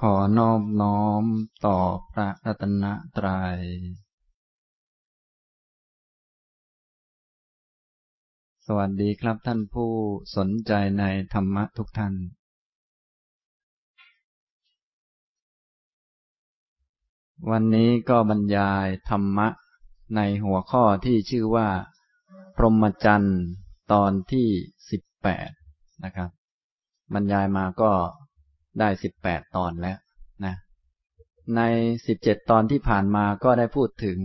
ขอนอบน้อมต่อพระรัตนตรยัย สวัสดีครับท่านผู้สนใจในธรรมะทุกท่าน วันนี้ก็บรรยายธรรมะในหัวข้อที่ชื่อว่า พรหมจรรย์ตอนที่สิบแปดนะครับ บรรยายมาก็ ได้สิบแปดตอนแล้วนะในสิบเจ็ดตอนที่ผ่านมาก็ได้พูดถึง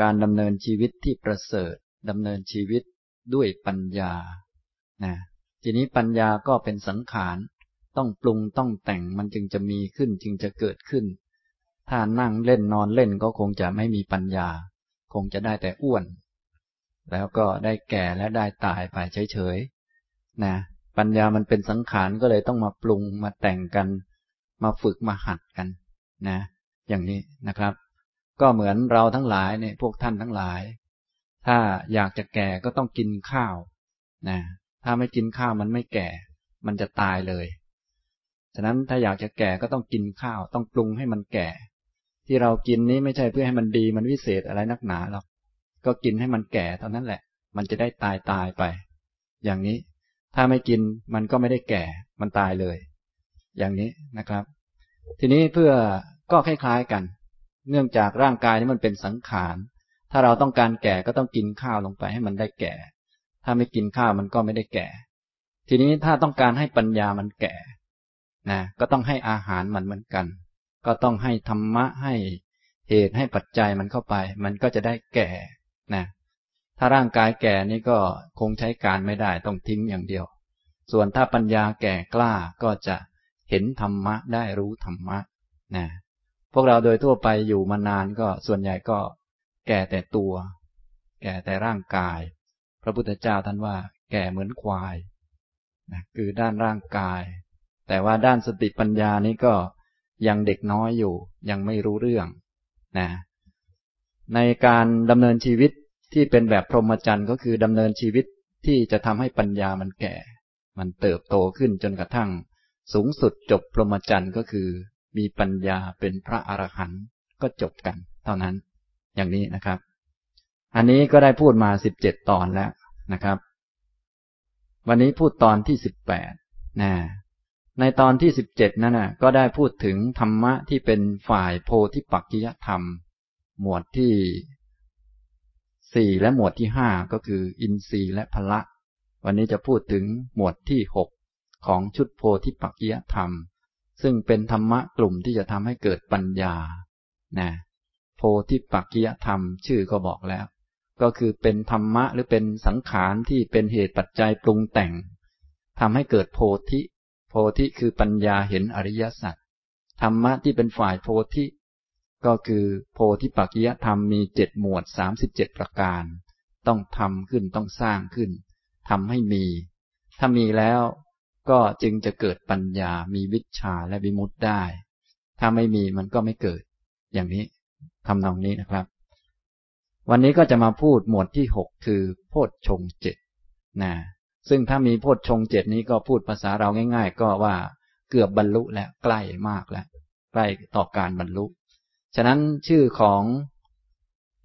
การดำเนินชีวิตที่ประเสริฐดำเนินชีวิตด้วยปัญญานะทีนี้ปัญญาก็เป็นสังขาร ต้องปรุงต้องแต่งมันจึงจะมีขึ้นจึงจะเกิดขึ้น ถ้านั่งเล่นนอนเล่นก็คงจะไม่มีปัญญา คงจะได้แต่อ้วน แล้วก็ได้แก่และได้ตายไปเฉยๆนะ ปัญญามันเป็นสังขารก็เลยต้องมาปรุงมาแต่งกัน มาฝึกมาหัดกันนะ อย่างนี้นะครับ ก็เหมือนเราทั้งหลายเนี่ยพวกท่านทั้งหลาย ถ้าอยากจะแก่ก็ต้องกินข้าวนะถ้าไม่กินข้าวมันไม่แก่ มันจะตายเลยฉะนั้นถ้าอยากจะแก่ก็ต้องกินข้าว ต้องปรุงให้มันแก่ ที่เรากินนี้ไม่ใช่เพื่อให้มันดีมันวิเศษอะไรนักหนาหรอกก็กินให้มันแก่เท่านั้นแหละ มันจะได้ตายตายไป อย่างนี้ ถ้าไม่กินมันก็ไม่ได้แก่ มันตายเลย อย่างนี้นะครับ ทีนี้เพื่อก็คล้ายๆกัน เนื่องจากร่างกายนี้มันเป็นสังขาร ถ้าเราต้องการแก่ก็ต้องกินข้าวลงไปให้มันได้แก่ ถ้าไม่กินข้าวมันก็ไม่ได้แก่ ทีนี้ถ้าต้องการให้ปัญญามันแก่ นะ ก็ต้องให้อาหารมันเหมือนกัน ก็ต้องให้ธรรมะให้เหตุให้ปัจจัยมันเข้าไป มันก็จะได้แก่ นะ ถ้าร่างกายแก่นี่ก็คงใช้การไม่ได้ต้องทิ้งอย่างเดียว ส่วนถ้าปัญญาแก่กล้าก็จะเห็นธรรมะได้รู้ธรรมะนะพวกเราโดยทั่วไปอยู่มานานก็ส่วนใหญ่ก็แก่แต่ตัว แก่แต่ร่างกาย พระพุทธเจ้าท่านว่า แก่เหมือนควายนะคือด้านร่างกาย แต่ว่าด้านสติปัญญานี้ก็ยังเด็กน้อยอยู่ ยังไม่รู้เรื่องนะในการดำเนินชีวิต ที่เป็นแบบพรหมจรรย์ก็คือดำเนินชีวิตที่จะทำให้ปัญญามันแก่ มันเติบโตขึ้นจนกระทั่ง สูงสุดจบพรหมจรรย์ก็คือ มีปัญญาเป็นพระอรหันต์ก็จบกัน เท่านั้น อย่างนี้นะครับ อันนี้ก็ได้พูดมาสิบเจ็ดตอนแล้วนะครับ วันนี้พูดตอนที่สิบแปดนะในตอนที่สิบเจ็ดนั่นนะก็ได้พูดถึงธรรมะที่เป็นฝ่ายโพธิปักกิยธรรม หมวดที่ สี่และหมวดที่ห้าก็คือ อินทรีย์และพละ วันนี้จะพูดถึงหมวดที่หกของชุดโพธิปักยธรรม ซึ่งเป็นธรรมะกลุ่มที่จะทำให้เกิดปัญญานะโพธิปักยธรรมชื่อก็บอกแล้ว ก็คือเป็นธรรมะหรือเป็นสังขารที่เป็นเหตุปัจจัยปรุงแต่งทำให้เกิดโพธิ โพธิคือปัญญาเห็นอริยสัจธรรมะที่เป็นฝ่ายโพธิ ก็คือโพธิปักกิยธรรมมีเจ็ดหมวดสามสิบเจ็ดประการ ต้องทำขึ้นต้องสร้างขึ้นทำให้มี ถ้ามีแล้วก็จึงจะเกิดปัญญามีวิชาและวิมุตได้ ถ้าไม่มีมันก็ไม่เกิด อย่างนี้ทำนองนี้นะครับ วันนี้ก็จะมาพูดหมวดที่หกคือโพชฌงเจ็ดนะซึ่งถ้ามีโพชฌงเจ็ดนี้ก็พูดภาษาเราง่าย ๆ ก็ว่าเกือบบรรลุแล้วใกล้มากแล้วใกล้ต่อการบรรลุ ฉะนั้นชื่อของ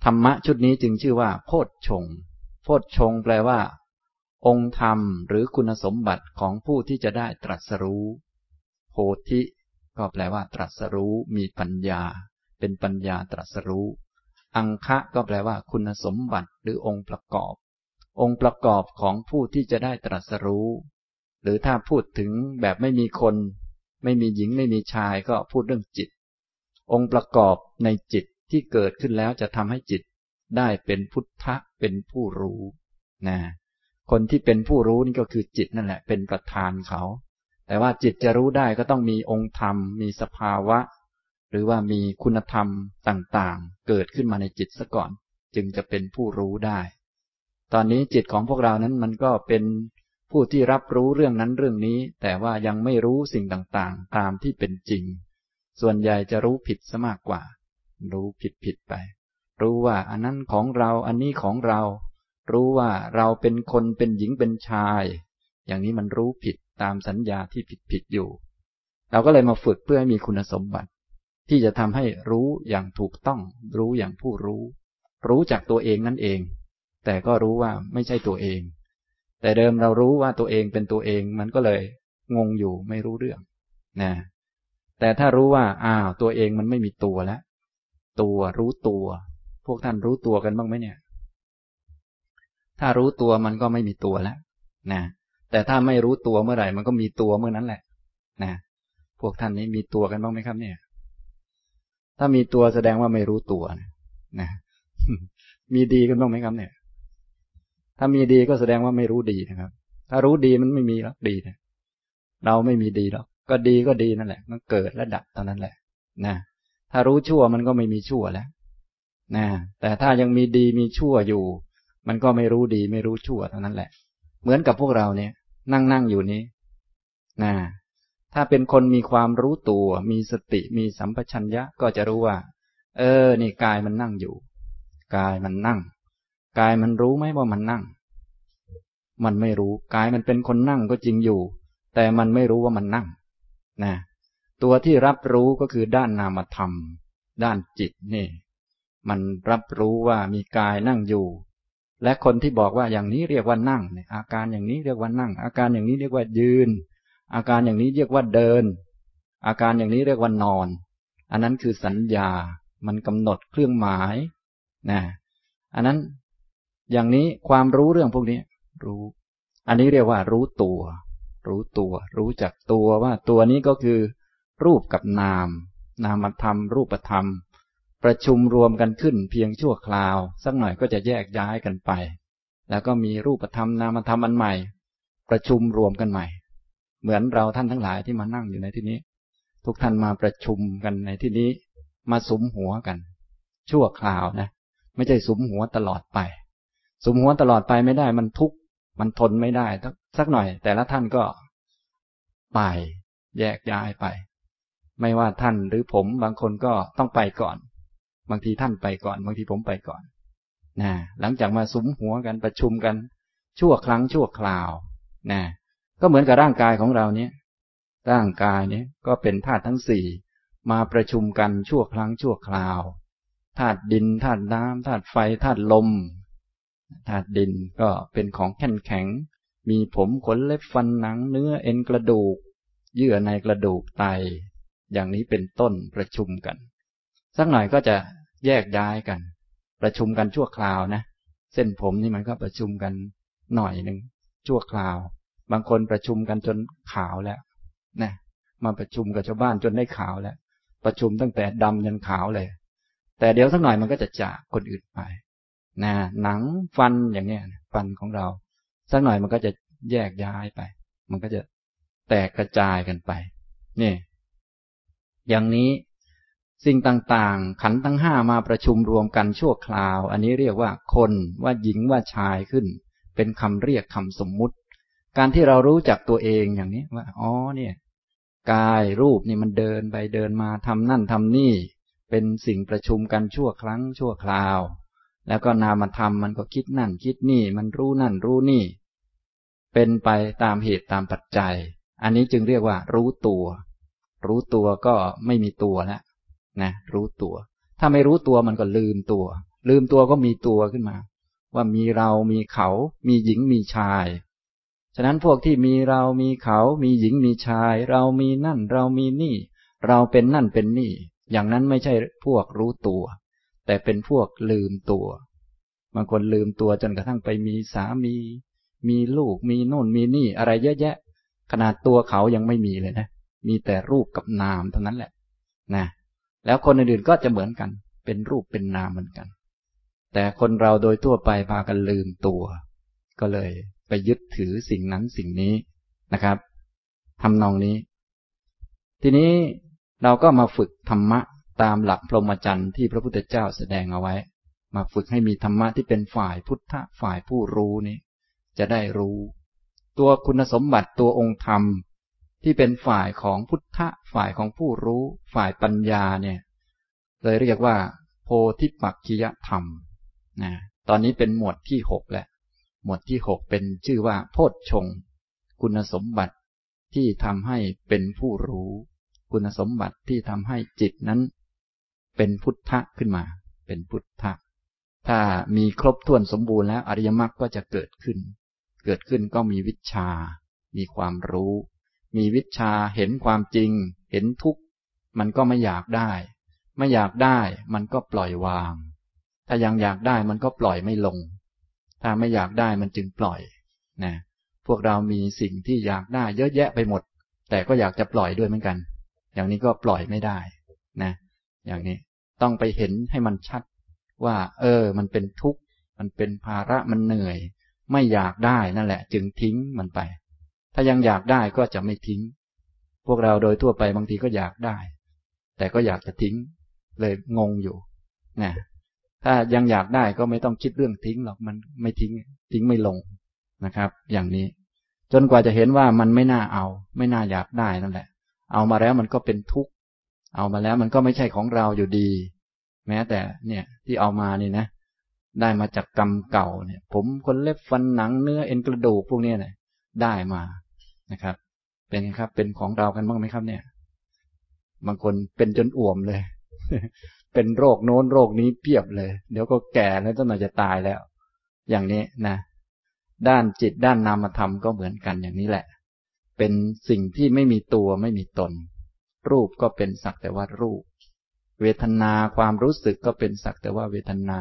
ธรรมะชุดนี้จึงชื่อว่า โพชฌงโพชฌงแปลว่า องค์ธรรมหรือคุณสมบัติของผู้ที่จะได้ตรัสรู้ โพธิ ก็แปลว่า ตรัสรู้มีปัญญา เป็นปัญญาตรัสรู้ อังคะก็แปลว่า คุณสมบัติหรือองค์ประกอบ องค์ประกอบของผู้ที่จะได้ตรัสรู้ หรือถ้าพูดถึงแบบไม่มีคน ไม่มีหญิงไม่มีชายก็พูดเรื่องจิต องค์ประกอบในจิตที่เกิดขึ้นแล้วจะทำให้จิตได้เป็นพุทธะเป็นผู้รู้นะคนที่เป็นผู้รู้นี่ก็คือจิตนั่นแหละ เป็นประธานเขา แต่ว่าจิตจะรู้ได้ก็ต้องมีองค์ธรรม มีสภาวะ หรือว่ามีคุณธรรมต่างๆ เกิดขึ้นมาในจิตซะก่อน จึงจะเป็นผู้รู้ได้ ตอนนี้จิตของพวกเรานั้นมันก็เป็นผู้ที่รับรู้เรื่องนั้นเรื่องนี้ แต่ว่ายังไม่รู้สิ่งต่างๆ ตามที่เป็นจริง ส่วนใหญ่จะรู้ผิดซะมากกว่า รู้ผิดผิดไป รู้ว่าอันนั้นของเราอันนี้ของเรา รู้ว่าเราเป็นคนเป็นหญิงเป็นชาย อย่างนี้มันรู้ผิดตามสัญญาที่ผิดผิดอยู่ เราก็เลยมาฝึกเพื่อให้มีคุณสมบัติ ที่จะทำให้รู้อย่างถูกต้อง รู้อย่างผู้รู้ รู้จากตัวเองนั่นเอง แต่ก็รู้ว่าไม่ใช่ตัวเอง แต่เดิมเรารู้ว่าตัวเองเป็นตัวเองมันก็เลยงงอยู่ไม่รู้เรื่องนะ แต่ถ้ารู้ว่าอ้าวตัวเองมันไม่มีตัวแล้ว ตัวรู้ตัว พวกท่านรู้ตัวกันบ้างไหมเนี่ย ถ้ารู้ตัวมันก็ไม่มีตัวแล้วนะแต่ถ้าไม่รู้ตัวเมื่อไหร่มันก็มีตัวเมื่อนั้นแหละนะพวกท่านนี้มีตัวกันบ้างไหมครับ เนี่ย ถ้ามีตัวแสดงว่าไม่รู้ตัวนะนะมีดีกันบ้างไหมครับ เนี่ย ถ้ามีดีก็แสดงว่าไม่รู้ดีนะครับ ถ้ารู้ดีมันไม่มีหรอกดีนะเราไม่มีดีหรอก ก็ดีก็ดีนั่นแหละ มันเกิดและดับเท่านั้นแหละ นะ ถ้ารู้ชั่วมันก็ไม่มีชั่วแล้วนะแต่ถ้ายังมีดีมีชั่วอยู่ มันก็ไม่รู้ดีไม่รู้ชั่วเท่านั้นแหละ เหมือนกับพวกเราเนี่ย นั่งนั่งอยู่นี้นะถ้าเป็นคนมีความรู้ตัว มีสติมีสัมปชัญญะก็จะรู้ว่า เออ นี่กายมันนั่งอยู่ กายมันนั่ง กายมันรู้ไหมว่ามันนั่ง มันไม่รู้ กายมันเป็นคนนั่งก็จริงอยู่ แต่มันไม่รู้ว่ามันนั่ง นะตัวที่รับรู้ก็คือด้านนามธรรม ด้านจิตนี่มันรับรู้ว่ามีกายนั่งอยู่ และคนที่บอกว่าอย่างนี้เรียกว่านั่งอาการอย่างนี้เรียกว่านั่ง อาการอย่างนี้เรียกว่ายืน อาการอย่างนี้เรียกว่าเดิน อาการอย่างนี้เรียกว่านอน อันนั้นคือสัญญา มันกำหนดเครื่องหมายนะอันนั้นอย่างนี้ความรู้เรื่องพวกนี้รู้ อันนี้เรียกว่ารู้ตัว รู้ตัว รู้จักตัวว่าตัวนี้ก็คือ รูปกับนาม นามธรรม รูปธรรม ประชุมรวมกันขึ้นเพียงชั่วคราว สักหน่อยก็จะแยกย้ายกันไป แล้วก็มีรูปธรรมนามธรรมอันใหม่ ประชุมรวมกันใหม่ เหมือนเราท่านทั้งหลายที่มานั่งอยู่ในที่นี้ ทุกท่านมาประชุมกันในที่นี้ มาสมหัวกัน ชั่วคราวนะ ไม่ใช่สมหัวตลอดไปสมหัวตลอดไปไม่ได้มันทุกข์ มันทนไม่ได้สักหน่อย แต่ละท่านก็ไป แยกย้ายไป ไม่ว่าท่านหรือผมบางคนก็ต้องไปก่อน บางทีท่านไปก่อน บางทีผมไปก่อนนะหลังจากมาสุมหัวกันประชุมกัน ชั่วครั้งชั่วคราวนะก็เหมือนกับร่างกายของเราเนี้ยร่างกายเนี้ยก็เป็นธาตุทั้งสี่มาประชุมกันชั่วครั้งชั่วคราวธาตุดินธาตุน้ำธาตุไฟธาตุลม ธาตุดินก็เป็นของแข็งแข็ง มีผมขนเล็บฟันหนังเนื้อเอ็นกระดูก เยื่อในกระดูกไต อย่างนี้เป็นต้นประชุมกัน สักหน่อยก็จะแยกย้ายกัน ประชุมกันชั่วคราวนะ เส้นผมนี่มันก็ประชุมกันหน่อยหนึ่งชั่วคราว บางคนประชุมกันจนขาวแล้วนะมาประชุมกับชาวบ้านจนได้ขาวแล้ว ประชุมตั้งแต่ดำยันขาวเลย แต่เดี๋ยวสักหน่อยมันก็จะจากคนอื่นไป นะหนังฟันอย่างเนี้ยฟันของเราสักหน่อยมันก็จะแยกย้ายไป มันก็จะแตกกระจายกันไปนี่อย่างนี้สิ่งต่างๆ ขันทั้งห้ามาประชุมรวมกันชั่วคราว อันนี้เรียกว่าคนว่าหญิงว่าชายขึ้น เป็นคำเรียกคำสมมุติ การที่เรารู้จักตัวเองอย่างนี้ว่าอ๋อเนี่ยกายรูปนี่มันเดินไปเดินมาทำนั่นทำนี่ เป็นสิ่งประชุมกันชั่วครั้งชั่วคราว แล้วก็นามธรรมมันก็คิดนั่นคิดนี่ มันรู้นั่นรู้นี่ เป็นไปตามเหตุตามปัจจัย อันนี้จึงเรียกว่า รู้ตัว รู้ตัวก็ไม่มีตัวแล้วนะรู้ตัว ถ้าไม่รู้ตัวมันก็ลืมตัว ลืมตัวก็มีตัวขึ้นมา ว่ามีเรามีเขา มีหญิงมีชาย ฉะนั้นพวกที่มีเรามีเขา มีหญิงมีชาย เรามีนั่น เรามีนี่ เราเป็นนั่นเป็นนี่ อย่างนั้นไม่ใช่พวกรู้ตัว แต่เป็นพวกลืมตัวบางคนลืมตัวจนกระทั่งไปมีสามี มีลูกมีโน่นมีนี่ อะไรเยอะแยะ ขนาดตัวเขายังไม่มีเลยนะ มีแต่รูปกับนามเท่านั้นแหละนะแล้วคนอื่นๆก็จะเหมือนกัน เป็นรูปเป็นนามเหมือนกัน แต่คนเราโดยทั่วไปพากันลืมตัว ก็เลยไปยึดถือสิ่งนั้นสิ่งนี้นะครับทำนองนี้ ทีนี้เราก็มาฝึกธรรมะ ตามหลักพรหมจรรย์ที่พระพุทธเจ้าแสดงเอาไว้ มาฝึกให้มีธรรมะที่เป็นฝ่ายพุทธฝ่ายผู้รู้นี้ จะได้รู้ ตัวคุณสมบัติตัวองค์ธรรม ที่เป็นฝ่ายของพุทธฝ่ายของผู้รู้ ฝ่ายปัญญาเนี่ยเลยเรียกว่า โพธิปักขิยธรรมนะตอนนี้เป็นหมวดที่หกแหละ หมวดที่หกเป็นชื่อว่า โพชฌงคุณสมบัติที่ทำให้เป็นผู้รู้ คุณสมบัติที่ทำให้จิตนั้น เป็นพุทธะขึ้นมา เป็นพุทธะ ถ้ามีครบถ้วนสมบูรณ์แล้วอริยมรรคก็จะเกิดขึ้น เกิดขึ้นก็มีวิชา มีความรู้ มีวิชาเห็นความจริง เห็นทุกข์ มันก็ไม่อยากได้ ไม่อยากได้มันก็ปล่อยวาง ถ้ายังอยากได้มันก็ปล่อยไม่ลง ถ้าไม่อยากได้มันจึงปล่อย นะ พวกเรามีสิ่งที่อยากได้เยอะแยะไปหมด แต่ก็อยากจะปล่อยด้วยเหมือนกัน อย่างนี้ก็ปล่อยไม่ได้ นะ อย่างนี้ ต้องไปเห็นให้มันชัด ว่า เออ มันเป็นทุกข์ มันเป็นภาระมันเหนื่อย ไม่อยากได้นั่นแหละ จึงทิ้งมันไป ถ้ายังอยากได้ก็จะไม่ทิ้ง พวกเราโดยทั่วไปบางทีก็อยากได้ แต่ก็อยากจะทิ้ง เลยงงอยู่นะถ้ายังอยากได้ก็ไม่ต้องคิดเรื่องทิ้งหรอกมันไม่ทิ้ง ทิ้งไม่ลงนะครับ อย่างนี้ จนกว่าจะเห็นว่ามันไม่น่าเอา ไม่น่าอยากได้นั่นแหละ เอามาแล้วมันก็เป็นทุกข์ เอามาแล้วมันก็ไม่ใช่ของเราอยู่ดี แม้แต่เนี่ยที่เอามานี่นะ ได้มาจากกรรมเก่าเนี่ย ผมคนเล็บฟันหนังเนื้อเอ็นกระดูกพวกนี้เนี่ยได้มานะครับ เป็นครับ เป็นของเรากันบ้างไหมครับ เนี่ย บางคนเป็นจนอ่วมเลย เป็นโรคโน้นโรคนี้เปียบเลย เดี๋ยวก็แก่แล้วต้นมาจะตายแล้ว อย่างนี้นะด้านจิตด้านนามธรรมก็เหมือนกันอย่างนี้แหละ เป็นสิ่งที่ไม่มีตัวไม่มีตน รูปก็เป็นสักแต่ว่ารูป เวทนาความรู้สึกก็เป็นสักแต่ว่าเวทนา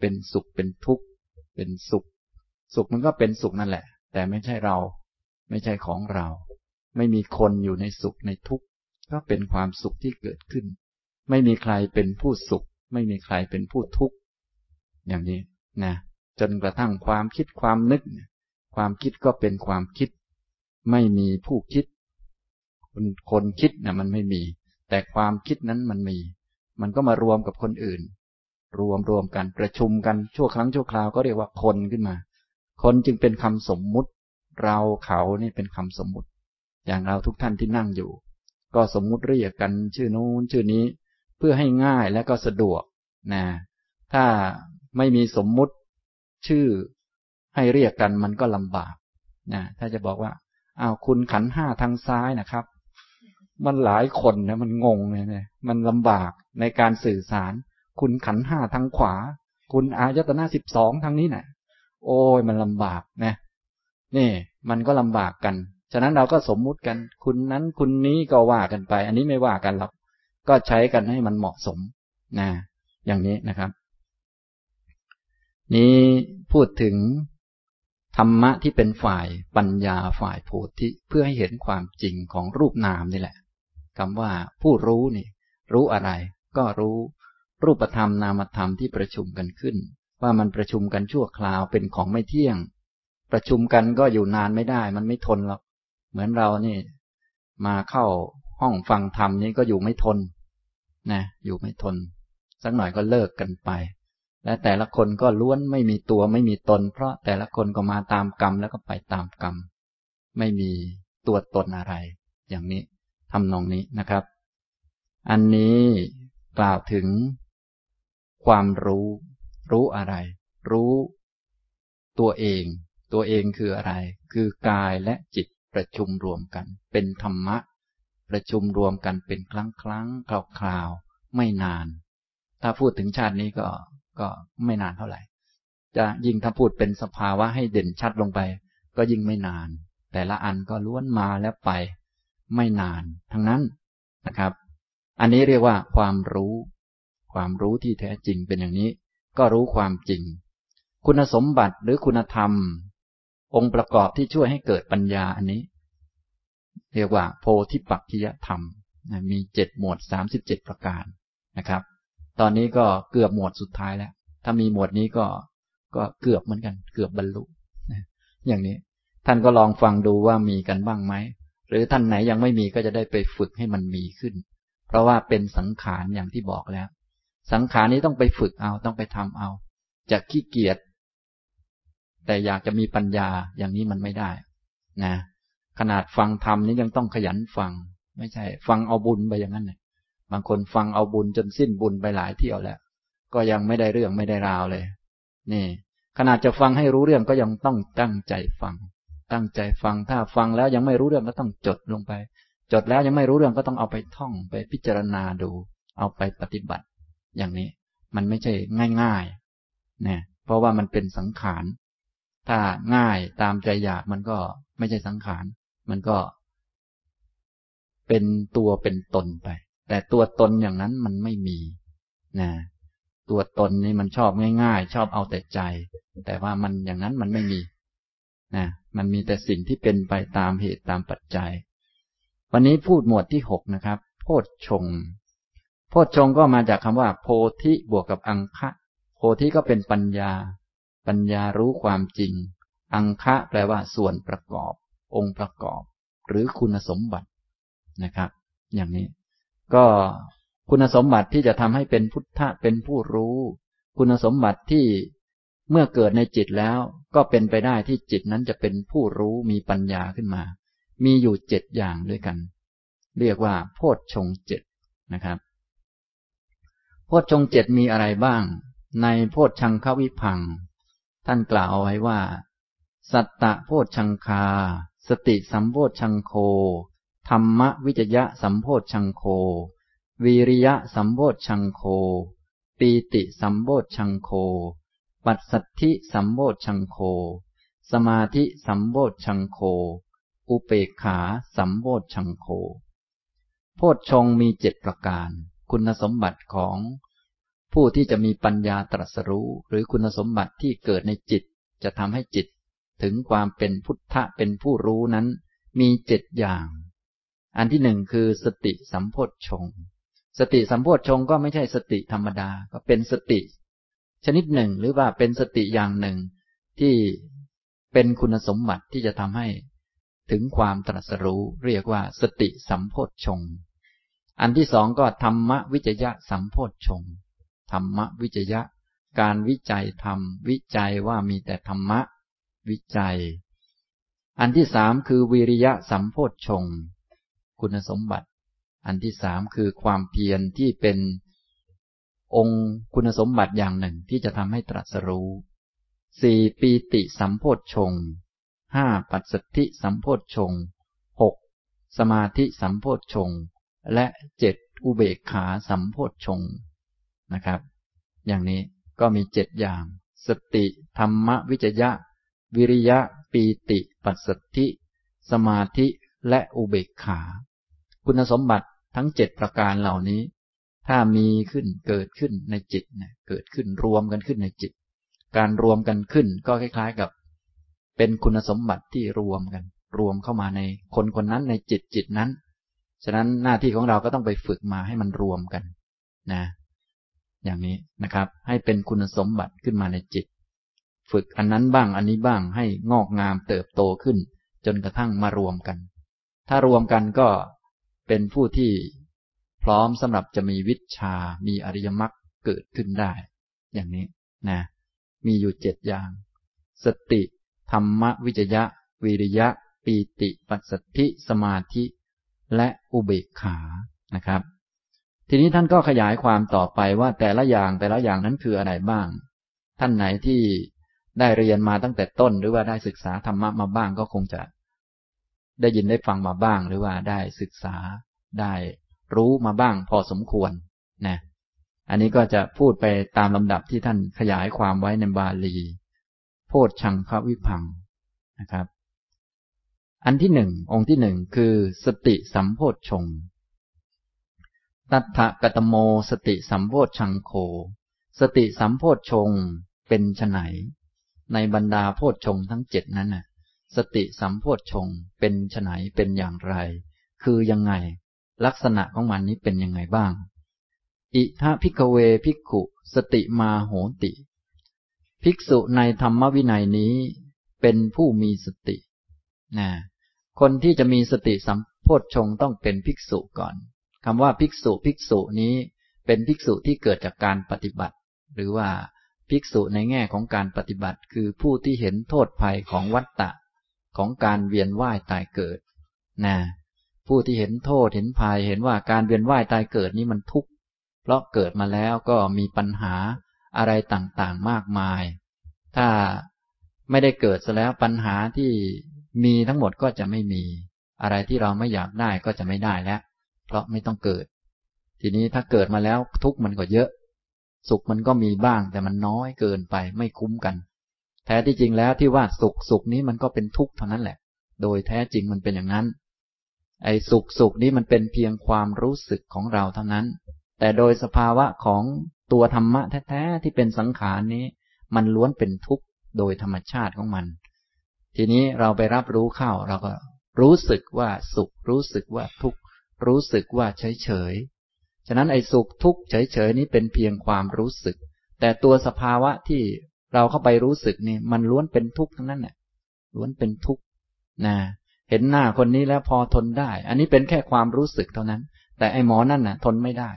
เป็นสุขเป็นทุกข์ เป็นสุข สุขมันก็เป็นสุขนั่นแหละ แต่ไม่ใช่เรา ไม่ใช่ของเรา ไม่มีคนอยู่ในสุขในทุกข์ ก็เป็นความสุขที่เกิดขึ้น ไม่มีใครเป็นผู้สุข ไม่มีใครเป็นผู้ทุกข์ อย่างนี้นะจนกระทั่งความคิดความนึก ความคิดก็เป็นความคิด ไม่มีผู้คิด คนคนคิดนะมันไม่มี แต่ความคิดนั้นมันมี มันก็มารวมกับคนอื่น รวมรวมกันประชุมกันชั่วครั้งชั่วคราวก็เรียกว่าคนขึ้นมา คนจึงเป็นคำสมมุติ เราเขานี่เป็นคำสมมุติ อย่างเราทุกท่านที่นั่งอยู่ ก็สมมุติเรียกกันชื่อนู้นชื่อนี้ เพื่อให้ง่ายและก็สะดวกนะถ้าไม่มีสมมุติชื่อให้เรียกกันมันก็ลำบากนะถ้าจะบอกว่าอ้าวคุณขันห้าทางซ้ายนะครับ มันหลายคนนะมันงงเลยนะมันลำบากในการสื่อสาร คุณขันห้าทางขวา คุณอายตนะสิบสองทางนี้นะ่ะ โอ้ยมันลำบากนะ นี่ มันก็ลำบากกัน ฉะนั้นเราก็สมมุติกัน คุณนั้นคุณนี้ก็ว่ากันไป อันนี้ไม่ว่ากันหรอกก็ใช้กันให้มันเหมาะสมนะอย่างนี้นะครับ นี้พูดถึงธรรมะที่เป็นฝ่ายปัญญาฝ่ายโพธิเพื่อให้เห็นความจริงของรูปนามนี่แหละ คำว่าผู้รู้นี่รู้อะไร ก็รู้รูปธรรมนามธรรมที่ประชุมกันขึ้น ว่ามันประชุมกันชั่วคราวเป็นของไม่เที่ยง ประชุมกันก็อยู่นานไม่ได้ มันไม่ทนหรอกเหมือนเรานี่ มาเข้าห้องฟังธรรมนี้ก็อยู่ไม่ทนนะอยู่ไม่ทน สักหน่อยก็เลิกกันไป และแต่ละคนก็ล้วนไม่มีตัวไม่มีตน เพราะแต่ละคนก็มาตามกรรมแล้วก็ไปตามกรรมไม่มีตัวตนอะไร อย่างนี้ ทำนองนี้นะครับ อันนี้กล่าวถึง ความรู้ รู้อะไร รู้ ตัวเอง ตัวเองคืออะไร คือกายและจิตประชุมรวมกัน เป็นธรรมะ ประชุมรวมกันเป็นครั้งครั้งคราวคราวไม่นาน ถ้าพูดถึงชาตินี้ก็ก็ไม่นานเท่าไหร่ จะยิ่งถ้าพูดเป็นสภาวะให้เด่นชัดลงไป ก็ยิ่งไม่นาน แต่ละอันก็ล้วนมาแล้วไป ไม่นานทั้งนั้นนะครับ อันนี้เรียกว่าความรู้ ความรู้ที่แท้จริงเป็นอย่างนี้ ก็รู้ความจริง คุณสมบัติหรือคุณธรรม องค์ประกอบที่ช่วยให้เกิดปัญญาอันนี้ เรียกว่า โพธิปักขิยธรรมมีเจ็ดหมวดสามสิบเจ็ดประการนะครับ ตอนนี้ก็เกือบหมวดสุดท้ายแล้ว ถ้ามีหมวดนี้ก็ก็เกือบเหมือนกัน เกือบบรรลุอย่างนี้ ท่านก็ลองฟังดูว่ามีกันบ้างไหม หรือท่านไหนยังไม่มีก็จะได้ไปฝึกให้มันมีขึ้น เพราะว่าเป็นสังขารอย่างที่บอกแล้ว สังขารนี้ต้องไปฝึกเอาต้องไปทำเอาจะขี้เกียจแต่อยากจะมีปัญญาอย่างนี้มันไม่ได้นะขนาดฟังธรรมนี้ยังต้องขยันฟัง ไม่ใช่ ฟังเอาบุญไปอย่างนั้นเลยบางคนฟังเอาบุญจนสิ้นบุญไปหลายเที่ยวแล้ว ก็ยังไม่ได้เรื่องไม่ได้ราวเลย นี่ ขนาดจะฟังให้รู้เรื่องก็ยังต้องตั้งใจฟัง ตั้งใจฟังถ้าฟังแล้วยังไม่รู้เรื่องก็ต้องจดลงไป จดแล้วยังไม่รู้เรื่องก็ต้องเอาไปท่องไปพิจารณาดู เอาไปปฏิบัติ อย่างนี้มันไม่ใช่ง่ายๆเนี่ยเพราะว่ามันเป็นสังขาร ถ้าง่ายตามใจอยากมันก็ไม่ใช่สังขาร มันก็ เป็นตัวเป็นตนไป แต่ตัวตนอย่างนั้นมันไม่มีนะตัวตนนี่มันชอบง่าย ๆ ชอบเอาแต่ใจ แต่ว่ามันอย่างนั้นมันไม่มี นะมันมีแต่สิ่งที่เป็นไปตามเหตุตามปัจจัย วันนี้พูดหมวดที่หกนะครับ โพชฌงโพชฌงก็มาจากคำว่า โพธิบวกกับอังคะ โพธิก็เป็นปัญญา ปัญญารู้ความจริง อังคะแปลว่าส่วนประกอบ องค์ประกอบ หรือคุณสมบัตินะครับ อย่างนี้ ก็คุณสมบัติที่จะทำให้เป็นพุทธะเป็นผู้รู้ คุณสมบัติที่ เมื่อเกิดในจิตแล้วก็เป็นไปได้ที่จิตนั้นจะเป็นผู้รู้มีปัญญาขึ้นมา มีอยู่เจ็ดอย่างด้วยกัน เรียกว่า โพชฌงเจ็ดนะครับ โพชฌงเจ็ดมีอะไรบ้าง ในโพชชังควิพัง ท่านกล่าวเอาไว้ว่า สัตตะโพชชังคา สติสัมโพชชังโคธรรมวิจยะสัมโพชชังโควิริยะสัมโพชังโค ปีติสัมโพชังโค ปัสสัทธิสัมโพชังโค สมาธิสัมโพชังโค อุเปกขาสัมโพชังโค โพชฌงมีเจ็ดประการ คุณสมบัติของผู้ที่จะมีปัญญาตรัสรู้ หรือคุณสมบัติที่เกิดในจิตจะทำให้จิต ถึงความเป็นพุทธะเป็นผู้รู้นั้น มีเจ็ดอย่าง อันที่หนึ่งคือสติสัมโพชงสติสัมโพชฌงก็ไม่ใช่สติธรรมดา ก็เป็นสติ ชนิดหนึ่งหรือว่าเป็นสติอย่างหนึ่ง ที่เป็นคุณสมบัติที่จะทำให้ถึงความตรัสรู้เรียกว่าสติสัมโพชฌงอันที่สองก็ธรรมวิจยะสัมโพชฌงธรรมวิจยะ การวิจัยธรรม วิจัยว่ามีแต่ธรรมะ วิจัย อันที่สามคือวิริยะสัมโพชฌงคุณสมบัติ อันที่สามคือความเพียรที่เป็น องค์คุณสมบัติอย่างหนึ่งที่จะทำให้ตรัสรู้สี่ปีติสัมโพชฌงห้าปัสสธิสัมโพชฌงหกสมาธิสัมโพชฌงและเจ็ดอุเบกขาสัมโพชฌงนะครับ อย่างนี้ก็มีเจ็ดอย่าง สติ ธรรมวิจยะ วิริยะ ปีติ ปัสสธิ สมาธิและอุเบกขา คุณสมบัติทั้งเจ็ดประการเหล่านี้ ถ้ามีขึ้นเกิดขึ้นในจิตนี่ยเกิดขึ้นรวมกันขึ้นในจิต การรวมกันขึ้นก็คล้าย ๆกับ เป็นคุณสมบัติที่รวมกัน รวมเข้ามาในคนคนนั้นในจิตจิตนั้น ฉะนั้นหน้าที่ของเราก็ต้องไปฝึกมาให้มันรวมกันนะ อย่างนี้นะครับ ให้เป็นคุณสมบัติขึ้นมาในจิต ฝึกอันนั้นบ้างอันนี้บ้างให้งอกงามเติบโตขึ้น จนกระทั่งมารวมกัน ถ้ารวมกันก็เป็นผู้ที่ พร้อมสำหรับจะมีวิชา มีอริยมรรคเกิดขึ้นได้ อย่างนี้นะ มีอยู่เจ็ดอย่าง สติ ธรรมวิจยะ วิริยะ ปีติ ปัสสธิสมาธิ และอุเบกขา นะครับ ทีนี้ท่านก็ขยายความต่อไปว่าแต่ละอย่างแต่ละอย่างนั้นคืออะไรบ้าง ท่านไหนที่ได้เรียนมาตั้งแต่ต้น หรือว่าได้ศึกษาธรรมะมาบ้างก็คงจะ ได้ยินได้ฟังมาบ้าง หรือว่าได้ศึกษาได้ รู้มาบ้างพอสมควรนะอันนี้ก็จะพูดไปตามลำดับที่ท่านขยายความไว้ในบาลี โพชชังควิพังนะครับ อันที่หนึ่งองค์ที่หนึ่งคือ สติสัมโพชฌงตัตถะกตโมสติสัมโพชฌังโค สติสัมโพชฌงค์เป็นไฉนในบรรดาโพชฌงค์ทั้งเจ็ดนั้นน่ะ สติสัมโพชฌงค์เป็นไฉนเป็นอย่างไร คือยังไง ลักษณะของมันนี้เป็นยังไงบ้าง อิธะ ภิกขะเว ภิกขุ สติมาโหติ ภิกษุในธรรมวินัยนี้เป็นผู้มีสตินะคนที่จะมีสติสัมโพชฌงต้องเป็นภิกษุก่อนคำว่าภิกษุภิกษุนี้เป็นภิกษุที่เกิดจากการปฏิบัติ หรือว่าภิกษุในแง่ของการปฏิบัติ คือผู้ที่เห็นโทษภัยของวัตตะของการเวียนว่ายตายเกิดนะ ผู้ที่เห็นโทษเห็นภัยเห็นว่าการเวียนว่ายตายเกิดนี้มันทุกข์เพราะเกิดมาแล้วก็มีปัญหาอะไรต่างๆมากมาย ถ้าไม่ได้เกิดซะแล้วปัญหาที่มีทั้งหมดก็จะไม่มี อะไรที่เราไม่อยากได้ก็จะไม่ได้แล้ว เพราะไม่ต้องเกิด ทีนี้ถ้าเกิดมาแล้วทุกข์มันก็เยอะ สุขมันก็มีบ้างแต่มันน้อยเกินไปไม่คุ้มกัน แท้ที่จริงแล้วที่ว่าสุขสุขนี้มันก็เป็นทุกข์เท่านั้นแหละ โดยแท้จริงมันเป็นอย่างนั้น ไอ้สุขสุขนี้มันเป็นเพียงความรู้สึกของเราเท่านั้น แต่โดยสภาวะของตัวธรรมะแท้ๆที่เป็นสังขารนี้ มันล้วนเป็นทุกข์โดยธรรมชาติของมัน ทีนี้เราไปรับรู้เข้าเราก็รู้สึกว่าสุข รู้สึกว่าทุกข์รู้สึกว่าเฉยเฉยฉะนั้นไอ้สุขทุกข์เฉยเฉยนี้เป็นเพียงความรู้สึก แต่ตัวสภาวะที่เราเข้าไปรู้สึกนี่มันล้วนเป็นทุกข์ทั้งนั้นแหละล้วนเป็นทุกข์นะ เห็นหน้าคนนี้แล้วพอทนได้ อันนี้เป็นแค่ความรู้สึกเท่านั้น แต่ไอ้หมอนั่นน่ะ ทนไม่ได้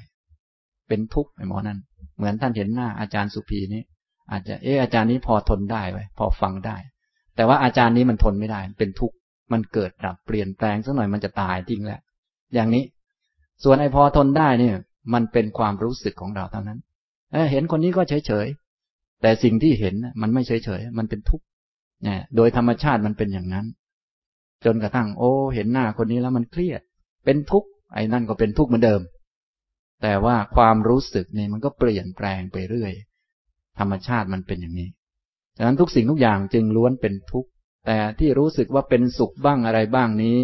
เป็นทุกข์ไอ้หมอนั่น เหมือนท่านเห็นหน้าอาจารย์สุภีนี้ อาจจะ เอออาจารย์นี้พอทนได้ไว้พอฟังได้ แต่ว่าอาจารย์นี้มันทนไม่ได้ เป็นทุกข์ มันเกิดดับเปลี่ยนแปลงสักหน่อยมันจะตายจริงแหละ อย่างนี้ ส่วนไอ้พอทนได้เนี่ย มันเป็นความรู้สึกของเราเท่านั้นเเห็นคนนี้ก็เฉยเฉย แต่สิ่งที่เห็นมันไม่เฉยเฉย มันเป็นทุกข์เนี่ยโดยธรรมชาติมันเป็นอย่างนั้น จนกระทั่ง โอ้ เห็นหน้าคนนี้แล้วมันเครียด เป็นทุกข์ไอ้นั่นก็เป็นทุกข์เหมือนเดิม แต่ว่าความรู้สึกนี่มันก็เปลี่ยนแปลงไปเรื่อย ธรรมชาติมันเป็นอย่างนี้ฉะนั้นทุกสิ่งทุกอย่างจึงล้วนเป็นทุกข์แต่ที่รู้สึกว่าเป็นสุขบ้างอะไรบ้างนี้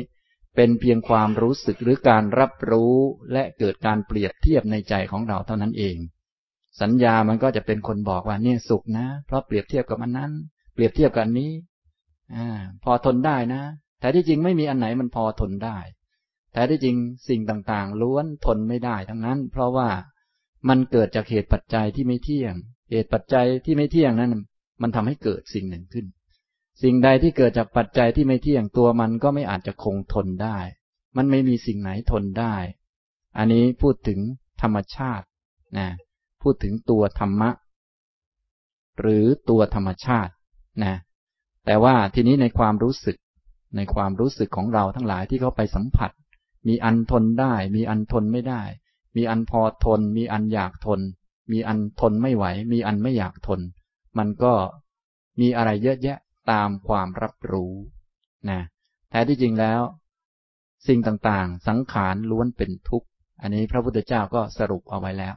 เป็นเพียงความรู้สึกหรือการรับรู้และเกิดการเปรียบเทียบในใจของเราเท่านั้นเอง สัญญามันก็จะเป็นคนบอกว่าเนี่ยสุขนะ เพราะเปรียบเทียบกับอันนั้น เปรียบเทียบกับอันนี้อ่าพอทนได้นะ แต่ที่จริงไม่มีอันไหนมันพอทนได้ แต่ที่จริงสิ่งต่างๆ ล้วนทนไม่ได้ทั้งนั้น เพราะว่ามันเกิดจากเหตุปัจจัยที่ไม่เที่ยง เหตุปัจจัยที่ไม่เที่ยงนั้น มันทำให้เกิดสิ่งหนึ่งขึ้น สิ่งใดที่เกิดจากปัจจัยที่ไม่เที่ยงตัวมันก็ไม่อาจจะคงทนได้ มันไม่มีสิ่งไหนทนได้ อันนี้พูดถึงธรรมชาตินะพูดถึงตัวธรรมะ หรือตัวธรรมชาตินะแต่ว่าทีนี้ในความรู้สึก ในความรู้สึกของเราทั้งหลายที่เขาไปสัมผัส มีอันทนได้ มีอันทนไม่ได้ มีอันพอทน มีอันอยากทน มีอันทนไม่ไหว มีอันไม่อยากทน มันก็มีอะไรเยอะแยะตามความรับรู้นะแท้ที่จริงแล้ว สิ่งต่างๆ สังขารล้วนเป็นทุกข์ อันนี้พระพุทธเจ้าก็สรุปเอาไว้แล้ว